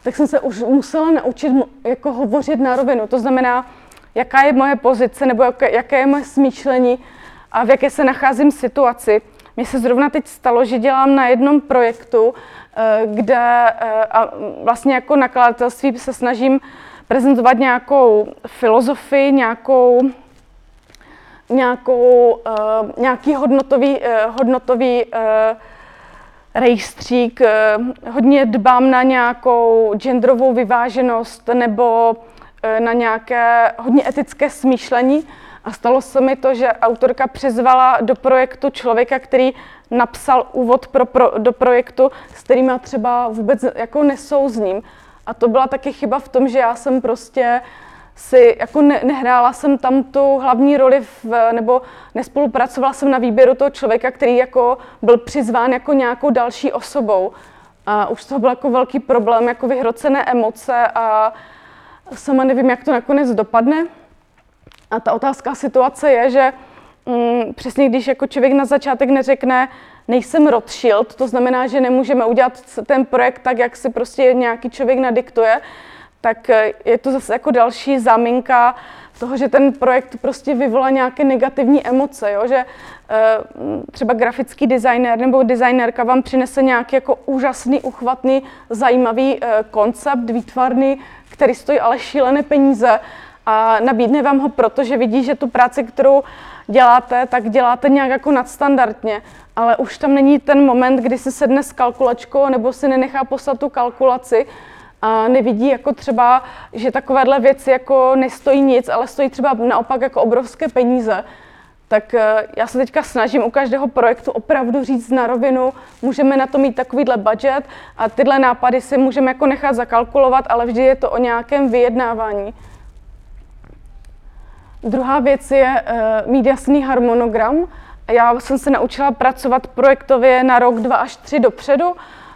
tak jsem se už musela naučit jako hovořit na rovinu. To znamená, jaká je moje pozice nebo jaké, je moje smýšlení a v jaké se nacházím situaci. mně se zrovna teď stalo, že dělám na jednom projektu, eh, kde a vlastně jako nakladatelství se snažím prezentovat nějakou filozofii, nějakou, nějakou, nějaký hodnotový, hodnotový rejstřík, hodně dbám na nějakou genderovou vyváženost nebo na nějaké hodně etické smýšlení. A stalo se mi to, že autorka přizvala do projektu člověka, který napsal úvod pro, pro, do projektu, s kterým já třeba vůbec jako nesouzním. A to byla taky chyba v tom, že já jsem prostě si jako ne, nehrála jsem tam tu hlavní roli v, nebo nespolupracovala jsem na výběru toho člověka, který jako byl přizván jako nějakou další osobou. A už to byl jako velký problém, jako vyhrocené emoce a sama nevím, jak to nakonec dopadne. A ta otázka situace je, že mm, přesně když jako člověk na začátek neřekne, nejsem Rothschild, to znamená, že nemůžeme udělat ten projekt tak, jak si prostě nějaký člověk nadiktuje, tak eh, je to zase jako další záminka toho, že ten projekt prostě vyvolá nějaké negativní emoce, jo? že e, třeba grafický designer nebo designérka vám přinese nějaký jako úžasný, uchvatný, zajímavý e, koncept, výtvarný, který stojí ale šílené peníze a nabídne vám ho proto, že vidí, že tu práci, kterou děláte, tak děláte nějak jako nadstandardně, ale už tam není ten moment, kdy si sedne s kalkulačkou nebo si nenechá poslat tu kalkulaci a nevidí jako třeba, že takovéhle věci jako nestojí nic, ale stojí třeba naopak jako obrovské peníze. Tak eh, já se teďka snažím u každého projektu opravdu říct na rovinu, můžeme na to mít takovýhle budget a tyhle nápady si můžeme jako nechat zakalkulovat, ale vždy je to o nějakém vyjednávání. Druhá věc je uh, mít jasný harmonogram. Já jsem se naučila pracovat projektově na rok, dva až tři dopředu,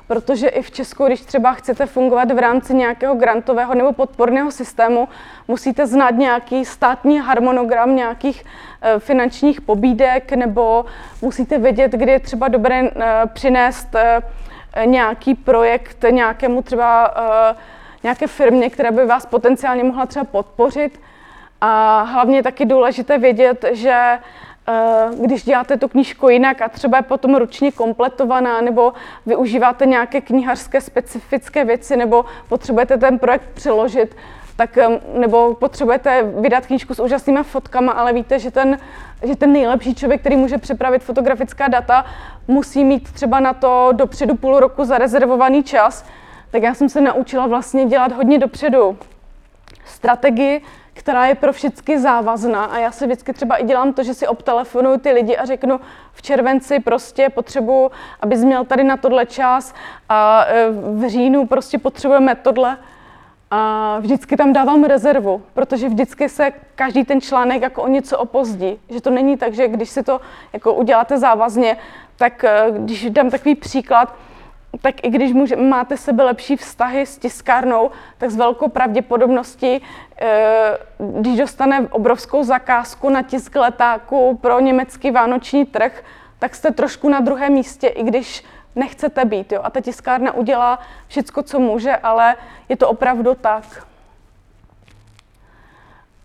protože i v Česku, když třeba chcete fungovat v rámci nějakého grantového nebo podporného systému, musíte znát nějaký státní harmonogram nějakých uh, finančních pobídek nebo musíte vědět, kdy je třeba dobré uh, přinést nějaký projekt nějakému třeba nějaké firmě, která by vás potenciálně mohla třeba podpořit. A hlavně je taky důležité vědět, že eh, když děláte tu knížku jinak a třeba je potom ručně kompletovaná, nebo využíváte nějaké knihařské specifické věci, nebo potřebujete ten projekt přeložit, tak, eh, nebo potřebujete vydat knížku s úžasnými fotkama, ale víte, že ten, že ten nejlepší člověk, který může připravit fotografická data, musí mít třeba na to dopředu půl roku zarezervovaný čas, tak já jsem se naučila vlastně dělat hodně dopředu. Strategii, která je pro všechny závazná a já si vždycky třeba i dělám to, že si obtelefonuju ty lidi a řeknu v červenci prostě potřebuji, abys měl tady na tohle čas a e, v říjnu prostě potřebujeme tohle a vždycky tam dávám rezervu, protože vždycky se každý ten článek jako o něco opozdí. Že to není tak, že když si to jako uděláte závazně, tak e, když dám takový příklad, tak i když může, máte sebe lepší vztahy s tiskárnou, tak s velkou pravděpodobností, eh, když dostane obrovskou zakázku na tisk letáku pro německý vánoční trh, tak jste trošku na druhém místě, i když nechcete být. Jo? A ta tiskárna udělá všechno, co může, ale je to opravdu tak.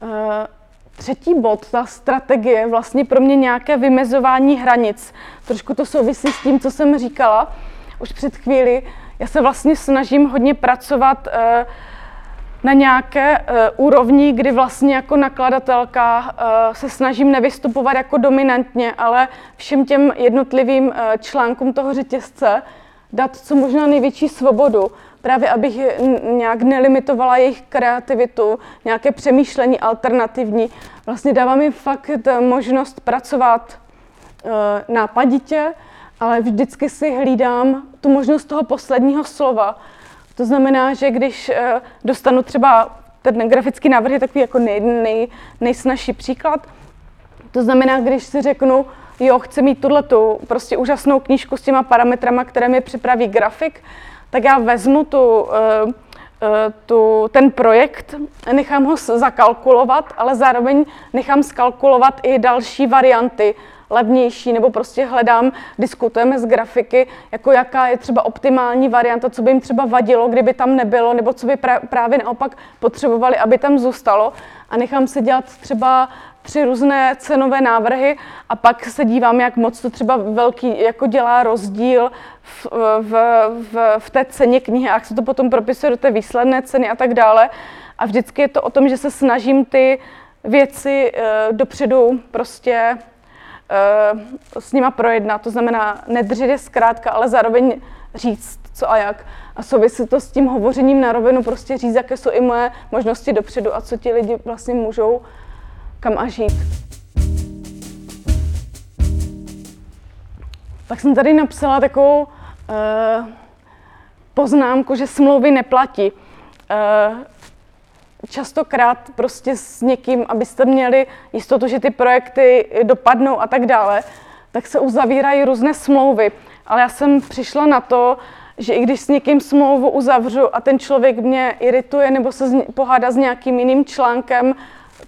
Eh, třetí bod, ta strategie, vlastně pro mě nějaké vymezování hranic. Trošku to souvisí s tím, co jsem říkala už před chvíli. Já se vlastně snažím hodně pracovat eh, na nějaké eh, úrovni, kdy vlastně jako nakladatelka eh, se snažím nevystupovat jako dominantně, ale všem těm jednotlivým článkům toho řetězce dát co možná největší svobodu, právě abych nějak nelimitovala jejich kreativitu, nějaké přemýšlení alternativní. Vlastně dávám jim fakt možnost pracovat nápaditě, ale vždycky si hlídám tu možnost toho posledního slova. To znamená, že když eh, dostanu třeba ten grafický návrh je takový jako nej, nej, nejsnažší příklad. To znamená, když si řeknu, jo, chci mít tuhle tu prostě úžasnou knížku s těma parametrama, které mi připraví grafik, tak já vezmu tu, eh, eh, tu, ten projekt, nechám ho zakalkulovat, ale zároveň nechám skalkulovat i další varianty levnější, nebo prostě hledám, diskutujeme s grafiky, jako jaká je třeba optimální varianta, co by jim třeba vadilo, kdyby tam nebylo, nebo co by právě naopak potřebovali, aby tam zůstalo. A nechám se dělat třeba tři různé cenové návrhy a pak se dívám, jak moc to třeba velký jako dělá rozdíl v, v, v, v té ceně knihy jak se to potom propisuje do té výsledné ceny a tak dále. A vždycky je to o tom, že se snažím ty věci uh, dopředu prostě s nima projednat. To znamená nedržet je zkrátka, ale zároveň říct, co a jak. A souvisí to s tím hovořením na rovinu, prostě říct, jaké jsou i moje možnosti dopředu a co ti lidi vlastně můžou kam až jít. Tak jsem tady napsala takovou uh, poznámku, že smlouvy neplatí. Uh, častokrát prostě s někým, abyste měli jistotu, že ty projekty dopadnou a tak dále, tak se uzavírají různé smlouvy. Ale já jsem přišla na to, že i když s někým smlouvu uzavřu a ten člověk mě irituje nebo se pohádá s nějakým jiným článkem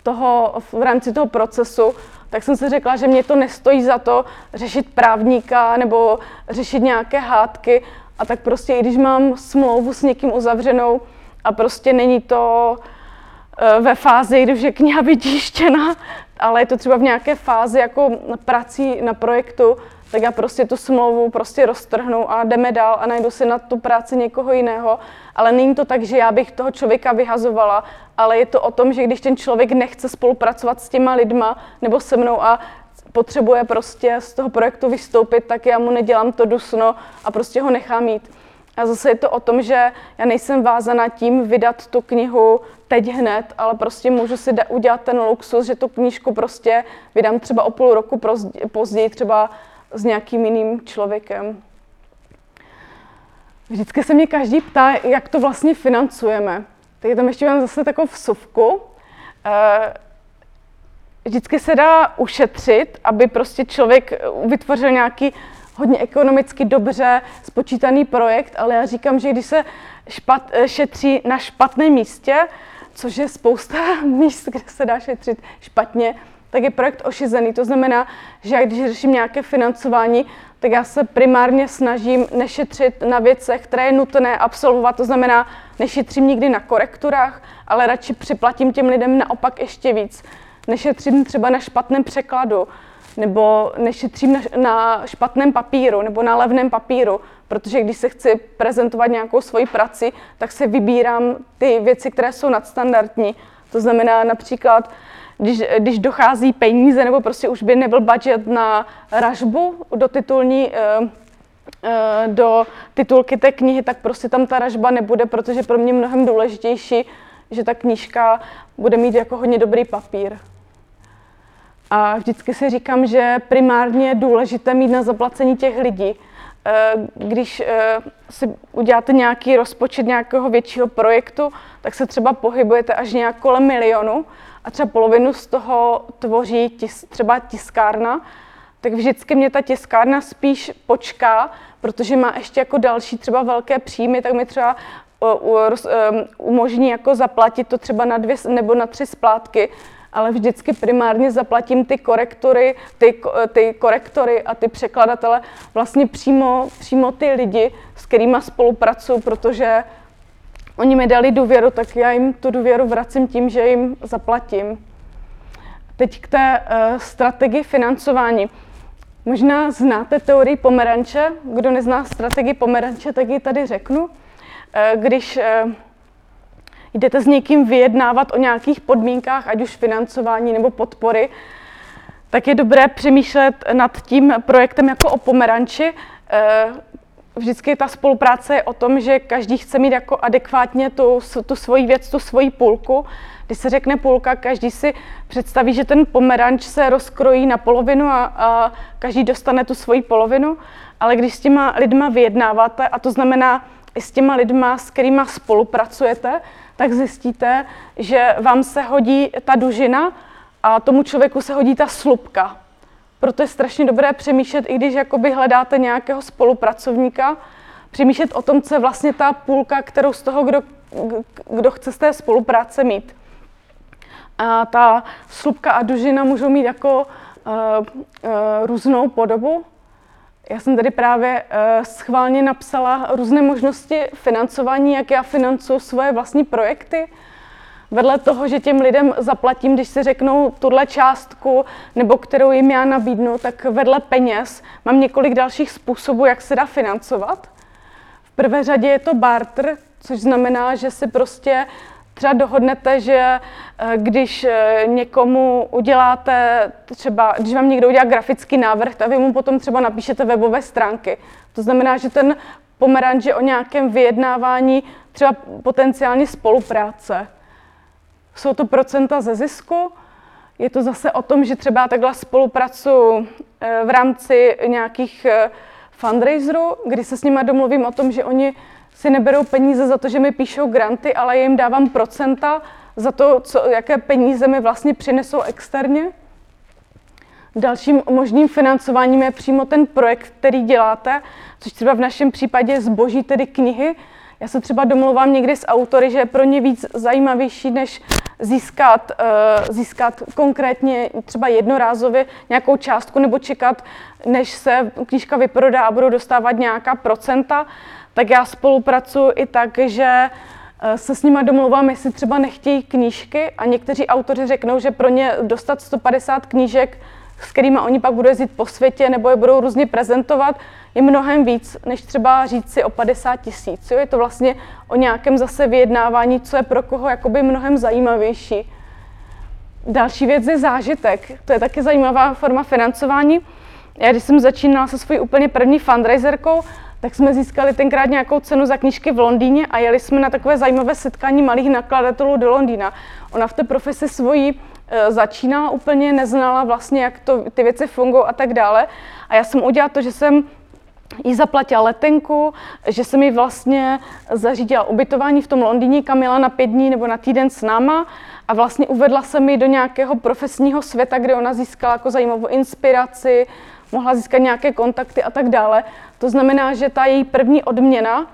toho, v rámci toho procesu, tak jsem si řekla, že mě to nestojí za to řešit právníka nebo řešit nějaké hádky. A tak prostě, i když mám smlouvu s někým uzavřenou a prostě není to ve fázi, když je kniha vytištěna, ale je to třeba v nějaké fázi jako prací na projektu, tak já prostě tu smlouvu prostě roztrhnu a jdeme dál a najdu si na tu práci někoho jiného. Ale není to tak, že já bych toho člověka vyhazovala, ale je to o tom, že když ten člověk nechce spolupracovat s těma lidma nebo se mnou a potřebuje prostě z toho projektu vystoupit, tak já mu nedělám to dusno a prostě ho nechám mít. A zase je to o tom, že já nejsem vázaná tím vydat tu knihu teď hned, ale prostě můžu si udělat ten luxus, že tu knížku prostě vydám třeba o půl roku později, třeba s nějakým jiným člověkem. Vždycky se mě každý ptá, jak to vlastně financujeme. Tak tam ještě mám zase takovou vsuvku. Eh, vždycky se dá ušetřit, aby prostě člověk vytvořil nějaký hodně ekonomicky dobře spočítaný projekt, ale já říkám, že když se špat, eh, šetří na špatném místě, což je spousta [laughs] míst, kde se dá šetřit špatně, tak je projekt ošizený. To znamená, že já když řeším nějaké financování, tak já se primárně snažím nešetřit na věcech, které je nutné absolvovat. To znamená, nešetřím nikdy na korekturách, ale radši připlatím těm lidem naopak ještě víc. Nešetřím třeba na špatném překladu, nebo nešetřím na, na špatném papíru nebo na levném papíru, protože když se chci prezentovat nějakou svoji praci, tak se vybírám ty věci, které jsou nadstandardní. To znamená například když, když dochází peníze, nebo prostě už by nebyl budget na ražbu do titulní, eh, eh, do titulky té knihy, tak prostě tam ta ražba nebude, protože pro mě mnohem důležitější, že ta knížka bude mít jako hodně dobrý papír. A vždycky si říkám, že primárně je důležité mít na zaplacení těch lidí. Eh, když si uděláte nějaký rozpočet nějakého většího projektu, tak se třeba pohybujete až nějak kolem milionu a třeba polovinu z toho tvoří tis, třeba tiskárna, tak vždycky mě ta tiskárna spíš počká, protože má ještě jako další třeba velké příjmy, tak mi třeba umožní jako zaplatit to třeba na dvě nebo na tři splátky, ale vždycky primárně zaplatím ty korektory, ty, ty korektory a ty překladatele, vlastně přímo, přímo ty lidi, s kterými spolupracuju, protože oni mi dali důvěru, tak já jim tu důvěru vracím tím, že jim zaplatím. Teď k té uh, strategii financování. Možná znáte teorii pomeranče. Kdo nezná strategii pomeranče, tak ji tady řeknu. Uh, když uh, jdete s někým vyjednávat o nějakých podmínkách, ať už financování nebo podpory, tak je dobré přemýšlet nad tím projektem jako o pomeranči vždycky ta spolupráce je o tom, že každý chce mít jako adekvátně tu, tu svoji věc, tu svoji půlku. Když se řekne půlka, každý si představí, že ten pomeranč se rozkrojí na polovinu a, a každý dostane tu svoji polovinu. Ale když s těma lidma vyjednáváte, a to znamená i s těma lidma, s kterými spolupracujete, tak zjistíte, že vám se hodí ta dužina a tomu člověku se hodí ta slupka. Proto je strašně dobré přemýšlet, i když jakoby hledáte nějakého spolupracovníka, přemýšlet o tom, co je vlastně ta půlka, kterou z toho, kdo, kdo chce z té spolupráce mít. A ta slupka a dužina můžou mít jako uh, uh, různou podobu. Já jsem tady právě uh, schválně napsala různé možnosti financování, jak já financuji svoje vlastní projekty. vedle toho, že těm lidem zaplatím, když si řeknou tuhle částku, nebo kterou jim já nabídnu, tak vedle peněz mám několik dalších způsobů, jak se dá financovat. V prvé řadě je to barter, což znamená, že si prostě třeba dohodnete, že eh, když eh, někomu uděláte třeba, když vám někdo udělá grafický návrh, tak vy mu potom třeba napíšete webové stránky. To znamená, že ten pomeranč je o nějakém vyjednávání třeba potenciální spolupráce. Jsou to procenta ze zisku, je to zase o tom, že třeba takhle spolupracuji eh, v rámci nějakých fundraiserů, kdy se s nimi domluvím o tom, že oni si neberou peníze za to, že mi píšou granty, ale jim dávám procenta za to, co, jaké peníze mi vlastně přinesou externě. Dalším možným financováním je přímo ten projekt, který děláte, což třeba v našem případě zboží, tedy knihy. Já se třeba domluvám někdy s autory, že je pro ně víc zajímavější, než získat, uh, získat konkrétně třeba jednorázově nějakou částku nebo čekat, než se knížka vyprodá a budou dostávat nějaká procenta tak já spolupracuji i tak, že eh, se s nimi domluvám, jestli třeba nechtějí knížky a někteří autoři řeknou, že pro ně dostat 150 knížek, s kterými oni pak budou jezdit po světě nebo je budou různě prezentovat, je mnohem víc, než třeba říct si o 50 tisíc. Je to vlastně o nějakém zase vyjednávání, co je pro koho jakoby mnohem zajímavější. Další věc je zážitek. To je taky zajímavá forma financování. Já když jsem začínala se svojí úplně první fundraiserkou, tak jsme získali tenkrát nějakou cenu za knížky v Londýně a jeli jsme na takové zajímavé setkání malých nakladatelů do Londýna. Ona v té profesi svojí e, začínala úplně, neznala vlastně, jak to, ty věci fungují a tak dále. A já jsem udělala to, že jsem jí zaplatila letenku, že jsem jí vlastně zařídila ubytování v tom Londýně, kam jela na pět dní nebo na týden s náma a vlastně uvedla se mi do nějakého profesního světa, kde ona získala jako zajímavou inspiraci, mohla získat nějaké kontakty a tak dále. To znamená, že ta její první odměna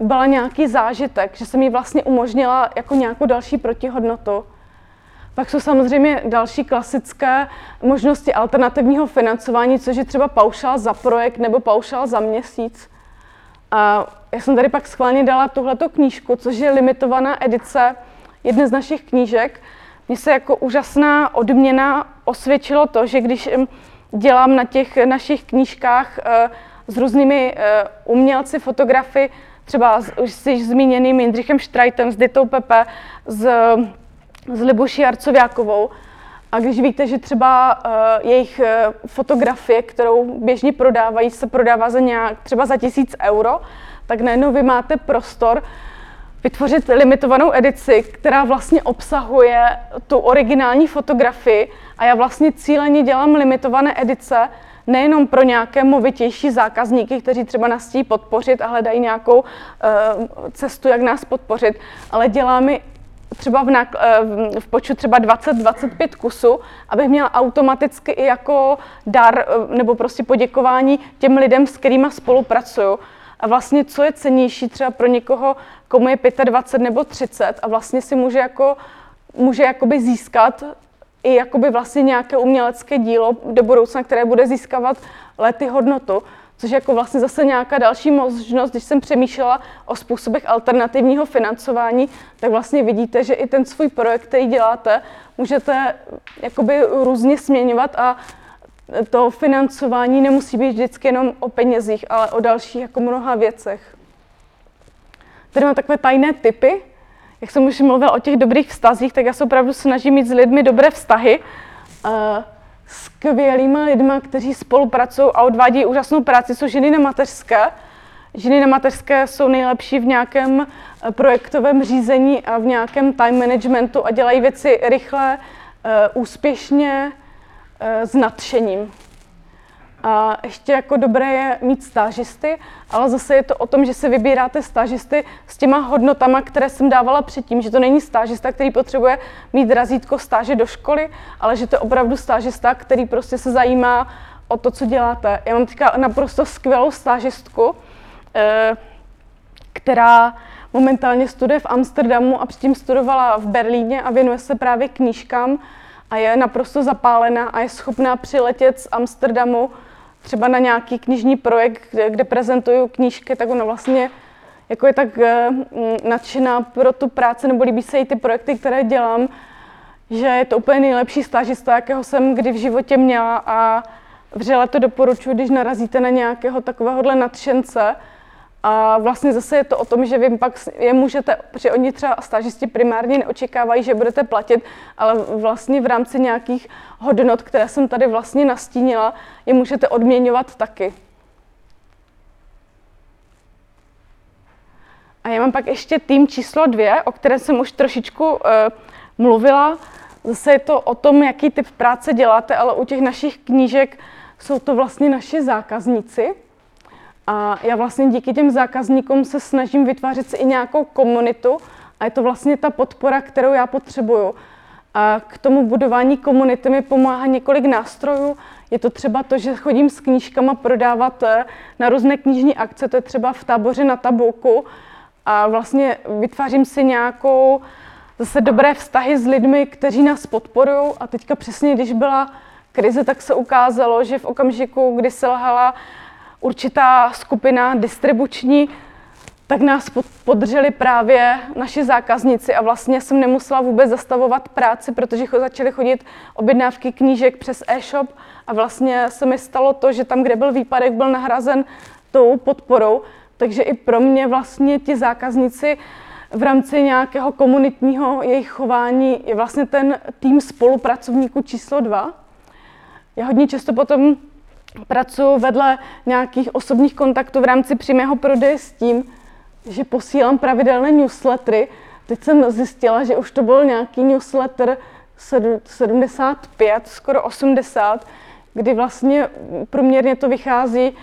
byla nějaký zážitek, že jsem jí vlastně umožnila jako nějakou další protihodnotu. Pak jsou samozřejmě další klasické možnosti alternativního financování, což je třeba paušál za projekt nebo paušál za měsíc. A já jsem tady pak schválně dala tuhleto knížku, což je limitovaná edice jedné z našich knížek. Mně se jako úžasná odměna osvědčilo to, že když dělám na těch našich knížkách eh, s různými eh, umělci, fotografy, třeba s už již zmíněným Jindřichem Štrajtem, s Ditou Pepe, s, s Libuší Arcovějákovou. A když víte, že třeba uh, jejich uh, fotografie, kterou běžně prodávají, se prodává za nějak, třeba za tisíc euro, tak najednou vy máte prostor vytvořit limitovanou edici, která vlastně obsahuje tu originální fotografii a já vlastně cíleně dělám limitované edice, nejenom pro nějaké movitější zákazníky, kteří třeba nás chtějí podpořit a hledají nějakou uh, cestu, jak nás podpořit, ale děláme třeba v, nákl- uh, v počtu třeba 20-25 kusů, abych měla automaticky i jako dar uh, nebo prostě poděkování těm lidem, s kterými spolupracuju. A vlastně, co je cenější třeba pro někoho, komu je 25 nebo 30 a vlastně si může jako může jakoby získat i jakoby vlastně nějaké umělecké dílo do budoucna, které bude získávat lety hodnotu, což je jako vlastně zase nějaká další možnost, když jsem přemýšlela o způsobech alternativního financování, tak vlastně vidíte, že i ten svůj projekt, který děláte, můžete jakoby různě směňovat a to financování nemusí být vždycky jenom o penězích, ale o dalších jako mnoha věcech. Tady mám takové tajné typy, jak jsem už mluvila o těch dobrých vztazích, tak já se opravdu snažím mít s lidmi dobré vztahy. Uh, skvělýma lidma, kteří spolupracují a odvádí úžasnou práci, jsou ženy na mateřské. Ženy na mateřské jsou nejlepší v nějakém eh, projektovém řízení a v nějakém time managementu a dělají věci rychle, uh, úspěšně, s nadšením. A ještě jako dobré je mít stážisty, ale zase je to o tom, že se vybíráte stážisty s těma hodnotama, které jsem dávala předtím, že to není stážista, který potřebuje mít razítko stáže do školy, ale že to je opravdu stážista, který prostě se zajímá o to, co děláte. Já mám teďka naprosto skvělou stážistku, eh, která momentálně studuje v Amsterdamu a předtím studovala v Berlíně a věnuje se právě knížkám a je naprosto zapálená a je schopná přiletět z Amsterdamu třeba na nějaký knižní projekt, kde, kde prezentuju knížky, tak ona vlastně jako je tak uh, nadšená pro tu práci, nebo líbí se jí ty projekty, které dělám, že je to úplně nejlepší stážista, jakého jsem kdy v životě měla a vřele to doporučuji, když narazíte na nějakého takovéhohle nadšence. A vlastně zase je to o tom, že vy pak je můžete, protože oni třeba stážisti primárně neočekávají, že budete platit, ale vlastně v rámci nějakých hodnot, které jsem tady vlastně nastínila, je můžete odměňovat taky. A já mám pak ještě tým číslo dvě, o kterém jsem už trošičku uh, mluvila. Zase je to o tom, jaký typ práce děláte, ale u těch našich knížek jsou to vlastně naši zákazníci. A já vlastně díky těm zákazníkům se snažím vytvářet si i nějakou komunitu a je to vlastně ta podpora, kterou já potřebuju. A k tomu budování komunity mi pomáhá několik nástrojů. Je to třeba to, že chodím s knížkama prodávat eh, na různé knižní akce, to je třeba v táboře na tabulku a vlastně vytvářím si nějakou zase dobré vztahy s lidmi, kteří nás podporují. A teďka přesně, když byla krize, tak se ukázalo, že v okamžiku, kdy se lhala určitá skupina distribuční, tak nás podrželi právě naši zákazníci a vlastně jsem nemusela vůbec zastavovat práci, protože začaly chodit objednávky knížek přes e-shop a vlastně se mi stalo to, že tam, kde byl výpadek, byl nahrazen tou podporou. Takže i pro mě vlastně ti zákazníci v rámci nějakého komunitního jejich chování je vlastně ten tým spolupracovníků číslo dva. Já hodně často potom pracuji vedle nějakých osobních kontaktů v rámci přímého prodeje s tím, že posílám pravidelné newslettery. Teď jsem zjistila, že už to byl nějaký newsletter 75, skoro 80, kdy vlastně průměrně to vychází,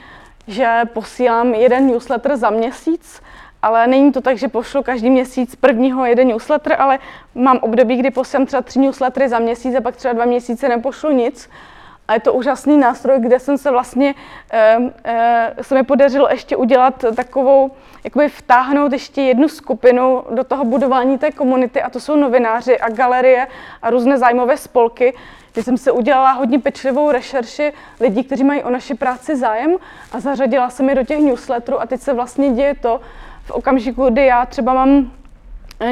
že posílám jeden newsletter za měsíc, ale není to tak, že pošlu každý měsíc prvního jeden newsletter, ale mám období, kdy posílám třeba tři newslettery za měsíc a pak třeba dva měsíce nepošlu nic. A je to úžasný nástroj, kde jsem se vlastně, eh, se mi podařilo ještě udělat takovou, jakoby vtáhnout ještě jednu skupinu do toho budování té komunity a to jsou novináři a galerie a různé zájmové spolky, kdy jsem se udělala hodně pečlivou rešerši lidí, kteří mají o naši práci zájem a zařadila jsem je do těch newsletterů a teď se vlastně děje to, v okamžiku, kdy já třeba mám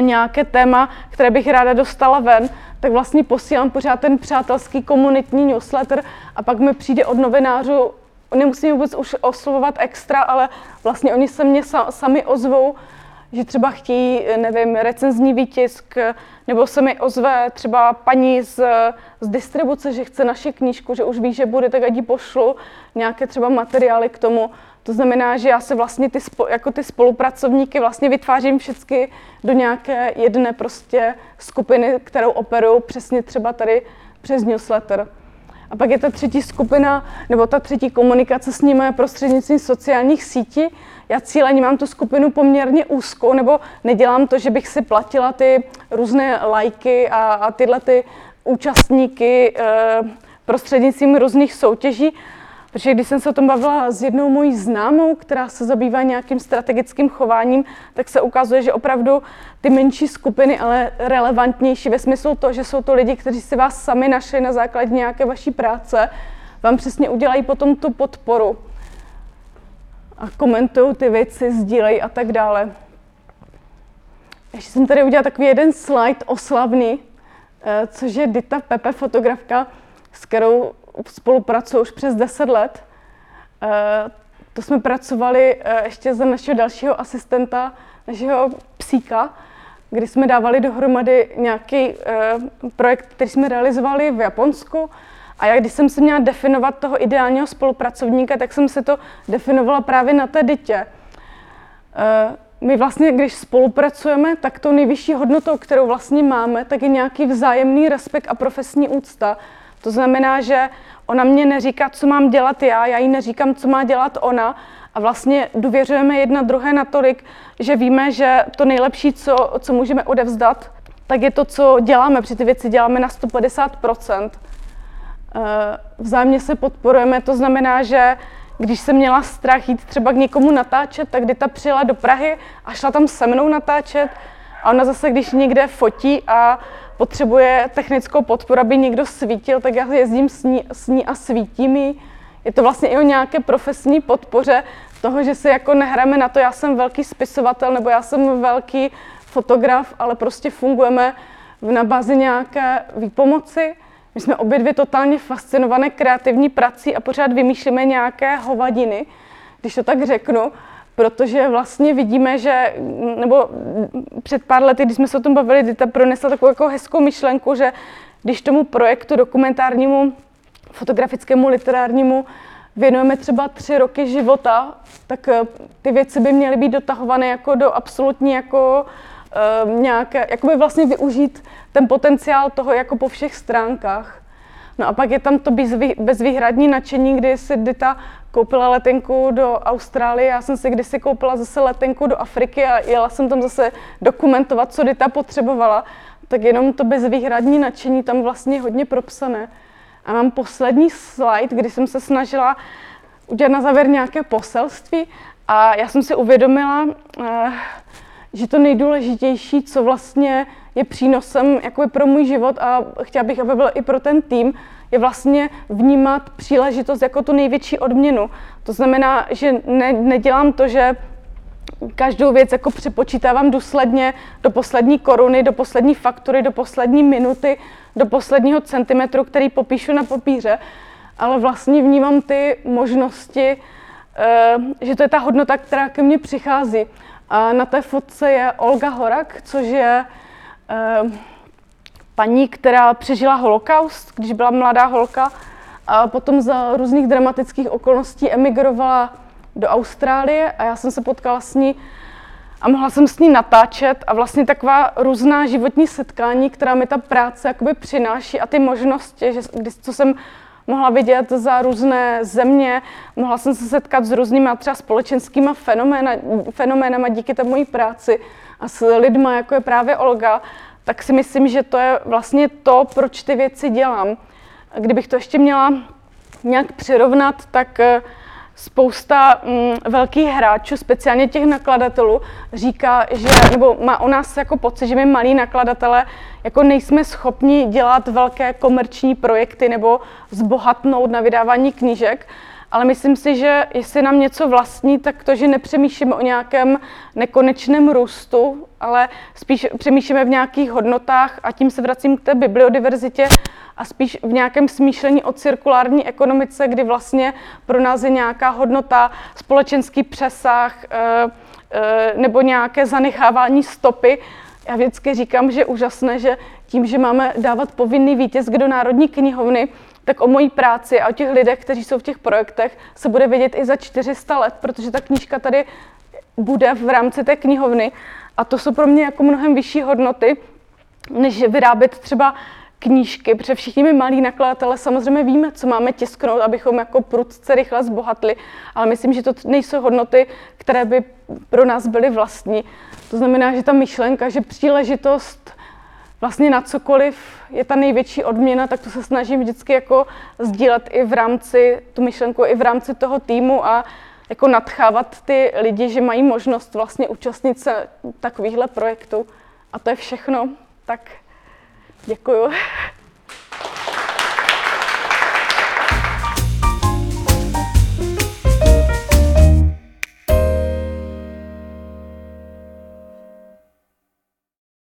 nějaké téma, které bych ráda dostala ven, tak vlastně posílám pořád ten přátelský komunitní newsletter a pak mi přijde od novinářů, nemusím vůbec už oslovovat extra, ale vlastně oni se mě sami ozvou, že třeba chtějí, nevím, recenzní výtisk, nebo se mi ozve třeba paní z, z distribuce, že chce naši knížku, že už ví, že bude, tak ať jí pošlu nějaké třeba materiály k tomu. To znamená, že já se vlastně ty, jako ty spolupracovníky vlastně vytvářím všechny do nějaké jedné prostě skupiny, kterou operuju přesně třeba tady přes newsletter. A pak je ta třetí skupina, nebo ta třetí komunikace s nimi prostřednictvím sociálních sítí. Já cíleně mám tu skupinu poměrně úzkou, nebo nedělám to, že bych si platila ty různé lajky a, a tyhle ty účastníky e, prostřednictvím různých soutěží, Protože když jsem se o tom bavila s jednou mojí známou, která se zabývá nějakým strategickým chováním, tak se ukazuje, že opravdu ty menší skupiny, ale relevantnější ve smyslu to, že jsou to lidi, kteří si vás sami našli na základě nějaké vaší práce, vám přesně udělají potom tu podporu a komentují ty věci, sdílejí a tak dále. Ještě jsem tady udělala takový jeden slide oslavný, eh, což je Dita Pepe, fotografka, s kterou spolupracuji už přes 10 let. Eh, to jsme pracovali eh, ještě za našeho dalšího asistenta, našeho psíka, kdy jsme dávali dohromady nějaký eh, projekt, který jsme realizovali v Japonsku. A já, když jsem si měla definovat toho ideálního spolupracovníka, tak jsem si to definovala právě na té dytě. My vlastně, když spolupracujeme, tak tou nejvyšší hodnotou, kterou vlastně máme, tak je nějaký vzájemný respekt a profesní úcta. To znamená, že ona mě neříká, co mám dělat já, já jí neříkám, co má dělat ona. A vlastně důvěřujeme jedna druhé natolik, že víme, že to nejlepší, co, co můžeme odevzdat, tak je to, co děláme. Při ty věci děláme na 150 eh, Vzájemně se podporujeme, to znamená, že když jsem měla strach jít třeba k někomu natáčet, tak ta přijela do Prahy a šla tam se mnou natáčet. A ona zase, když někde fotí a potřebuje technickou podporu, aby někdo svítil, tak já jezdím s ní, s ní a svítím jí. Je to vlastně i o nějaké profesní podpoře, toho, že si jako nehráme na to, já jsem velký spisovatel nebo já jsem velký fotograf, ale prostě fungujeme na bázi nějaké výpomoci. My jsme obě dvě totálně fascinované kreativní prací a pořád vymýšlíme nějaké hovadiny, když to tak řeknu, protože vlastně vidíme, že, nebo před pár lety, když jsme se o tom bavili, Dita pronesla takovou jako hezkou myšlenku, že když tomu projektu dokumentárnímu, fotografickému, literárnímu věnujeme třeba tři roky života, tak eh, ty věci by měly být dotahované jako do absolutní jako uh, nějaké, jakoby vlastně využít ten potenciál toho jako po všech stránkách. No a pak je tam to bezvýhradní nadšení, kdy si Dita koupila letenku do Austrálie, já jsem si kdysi koupila zase letenku do Afriky a jela jsem tam zase dokumentovat, co Dita potřebovala, tak jenom to bezvýhradní nadšení tam vlastně hodně propsané. A mám poslední slide, kdy jsem se snažila udělat na závěr nějaké poselství. A já jsem si uvědomila, eh, že to nejdůležitější, co vlastně je přínosem jakoby pro můj život a chtěla bych, aby byl i pro ten tým, je vlastně vnímat příležitost jako tu největší odměnu. To znamená, že ne, nedělám to, že každou věc jako přepočítávám důsledně do poslední koruny, do poslední faktury, do poslední minuty, do posledního centimetru, který popíšu na papíře, ale vlastně vnímám ty možnosti, eh, že to je ta hodnota, která ke mně přichází. A na té fotce je Olga Horak, což je eh, paní, která přežila holokaust, když byla mladá holka a potom za různých dramatických okolností emigrovala do Austrálie a já jsem se potkala s ní a mohla jsem s ní natáčet a vlastně taková různá životní setkání, která mi ta práce jakoby přináší a ty možnosti, že, co jsem mohla vidět za různé země, mohla jsem se setkat s různými třeba společenskými fenoména, fenoménama díky té mojí práci a s lidma, jako je právě Olga, tak si myslím, že to je vlastně to, proč ty věci dělám. Kdybych to ještě měla nějak přirovnat, tak eh, spousta mm, velkých hráčů, speciálně těch nakladatelů, říká, že, nebo má o nás jako pocit, že my malí nakladatelé jako nejsme schopni dělat velké komerční projekty nebo zbohatnout na vydávání knížek, ale myslím si, že jestli nám něco vlastní, tak to, že nepřemýšlíme o nějakém nekonečném růstu, ale spíš přemýšlíme v nějakých hodnotách a tím se vracím k té bibliodiverzitě a spíš v nějakém smýšlení o cirkulární ekonomice, kdy vlastně pro nás je nějaká hodnota, společenský přesah eh, eh, nebo nějaké zanechávání stopy. Já vždycky říkám, že je úžasné, že tím, že máme dávat povinný výtisk do Národní knihovny, tak o mojí práci a o těch lidech, kteří jsou v těch projektech, se bude vědět i za 400 let, protože ta knížka tady bude v rámci té knihovny. A to jsou pro mě jako mnohem vyšší hodnoty, než vyrábět třeba knížky, protože všichni my malí nakladatelé samozřejmě víme, co máme tisknout, abychom jako prudce rychle zbohatli, ale myslím, že to nejsou hodnoty, které by pro nás byly vlastní. To znamená, že ta myšlenka, že příležitost vlastně na cokoliv je ta největší odměna, tak to se snažím vždycky jako sdílet i v rámci, tu myšlenku i v rámci toho týmu a jako nadchávat ty lidi, že mají možnost vlastně účastnit se takovýchhle projektů. A to je všechno. Tak děkuju.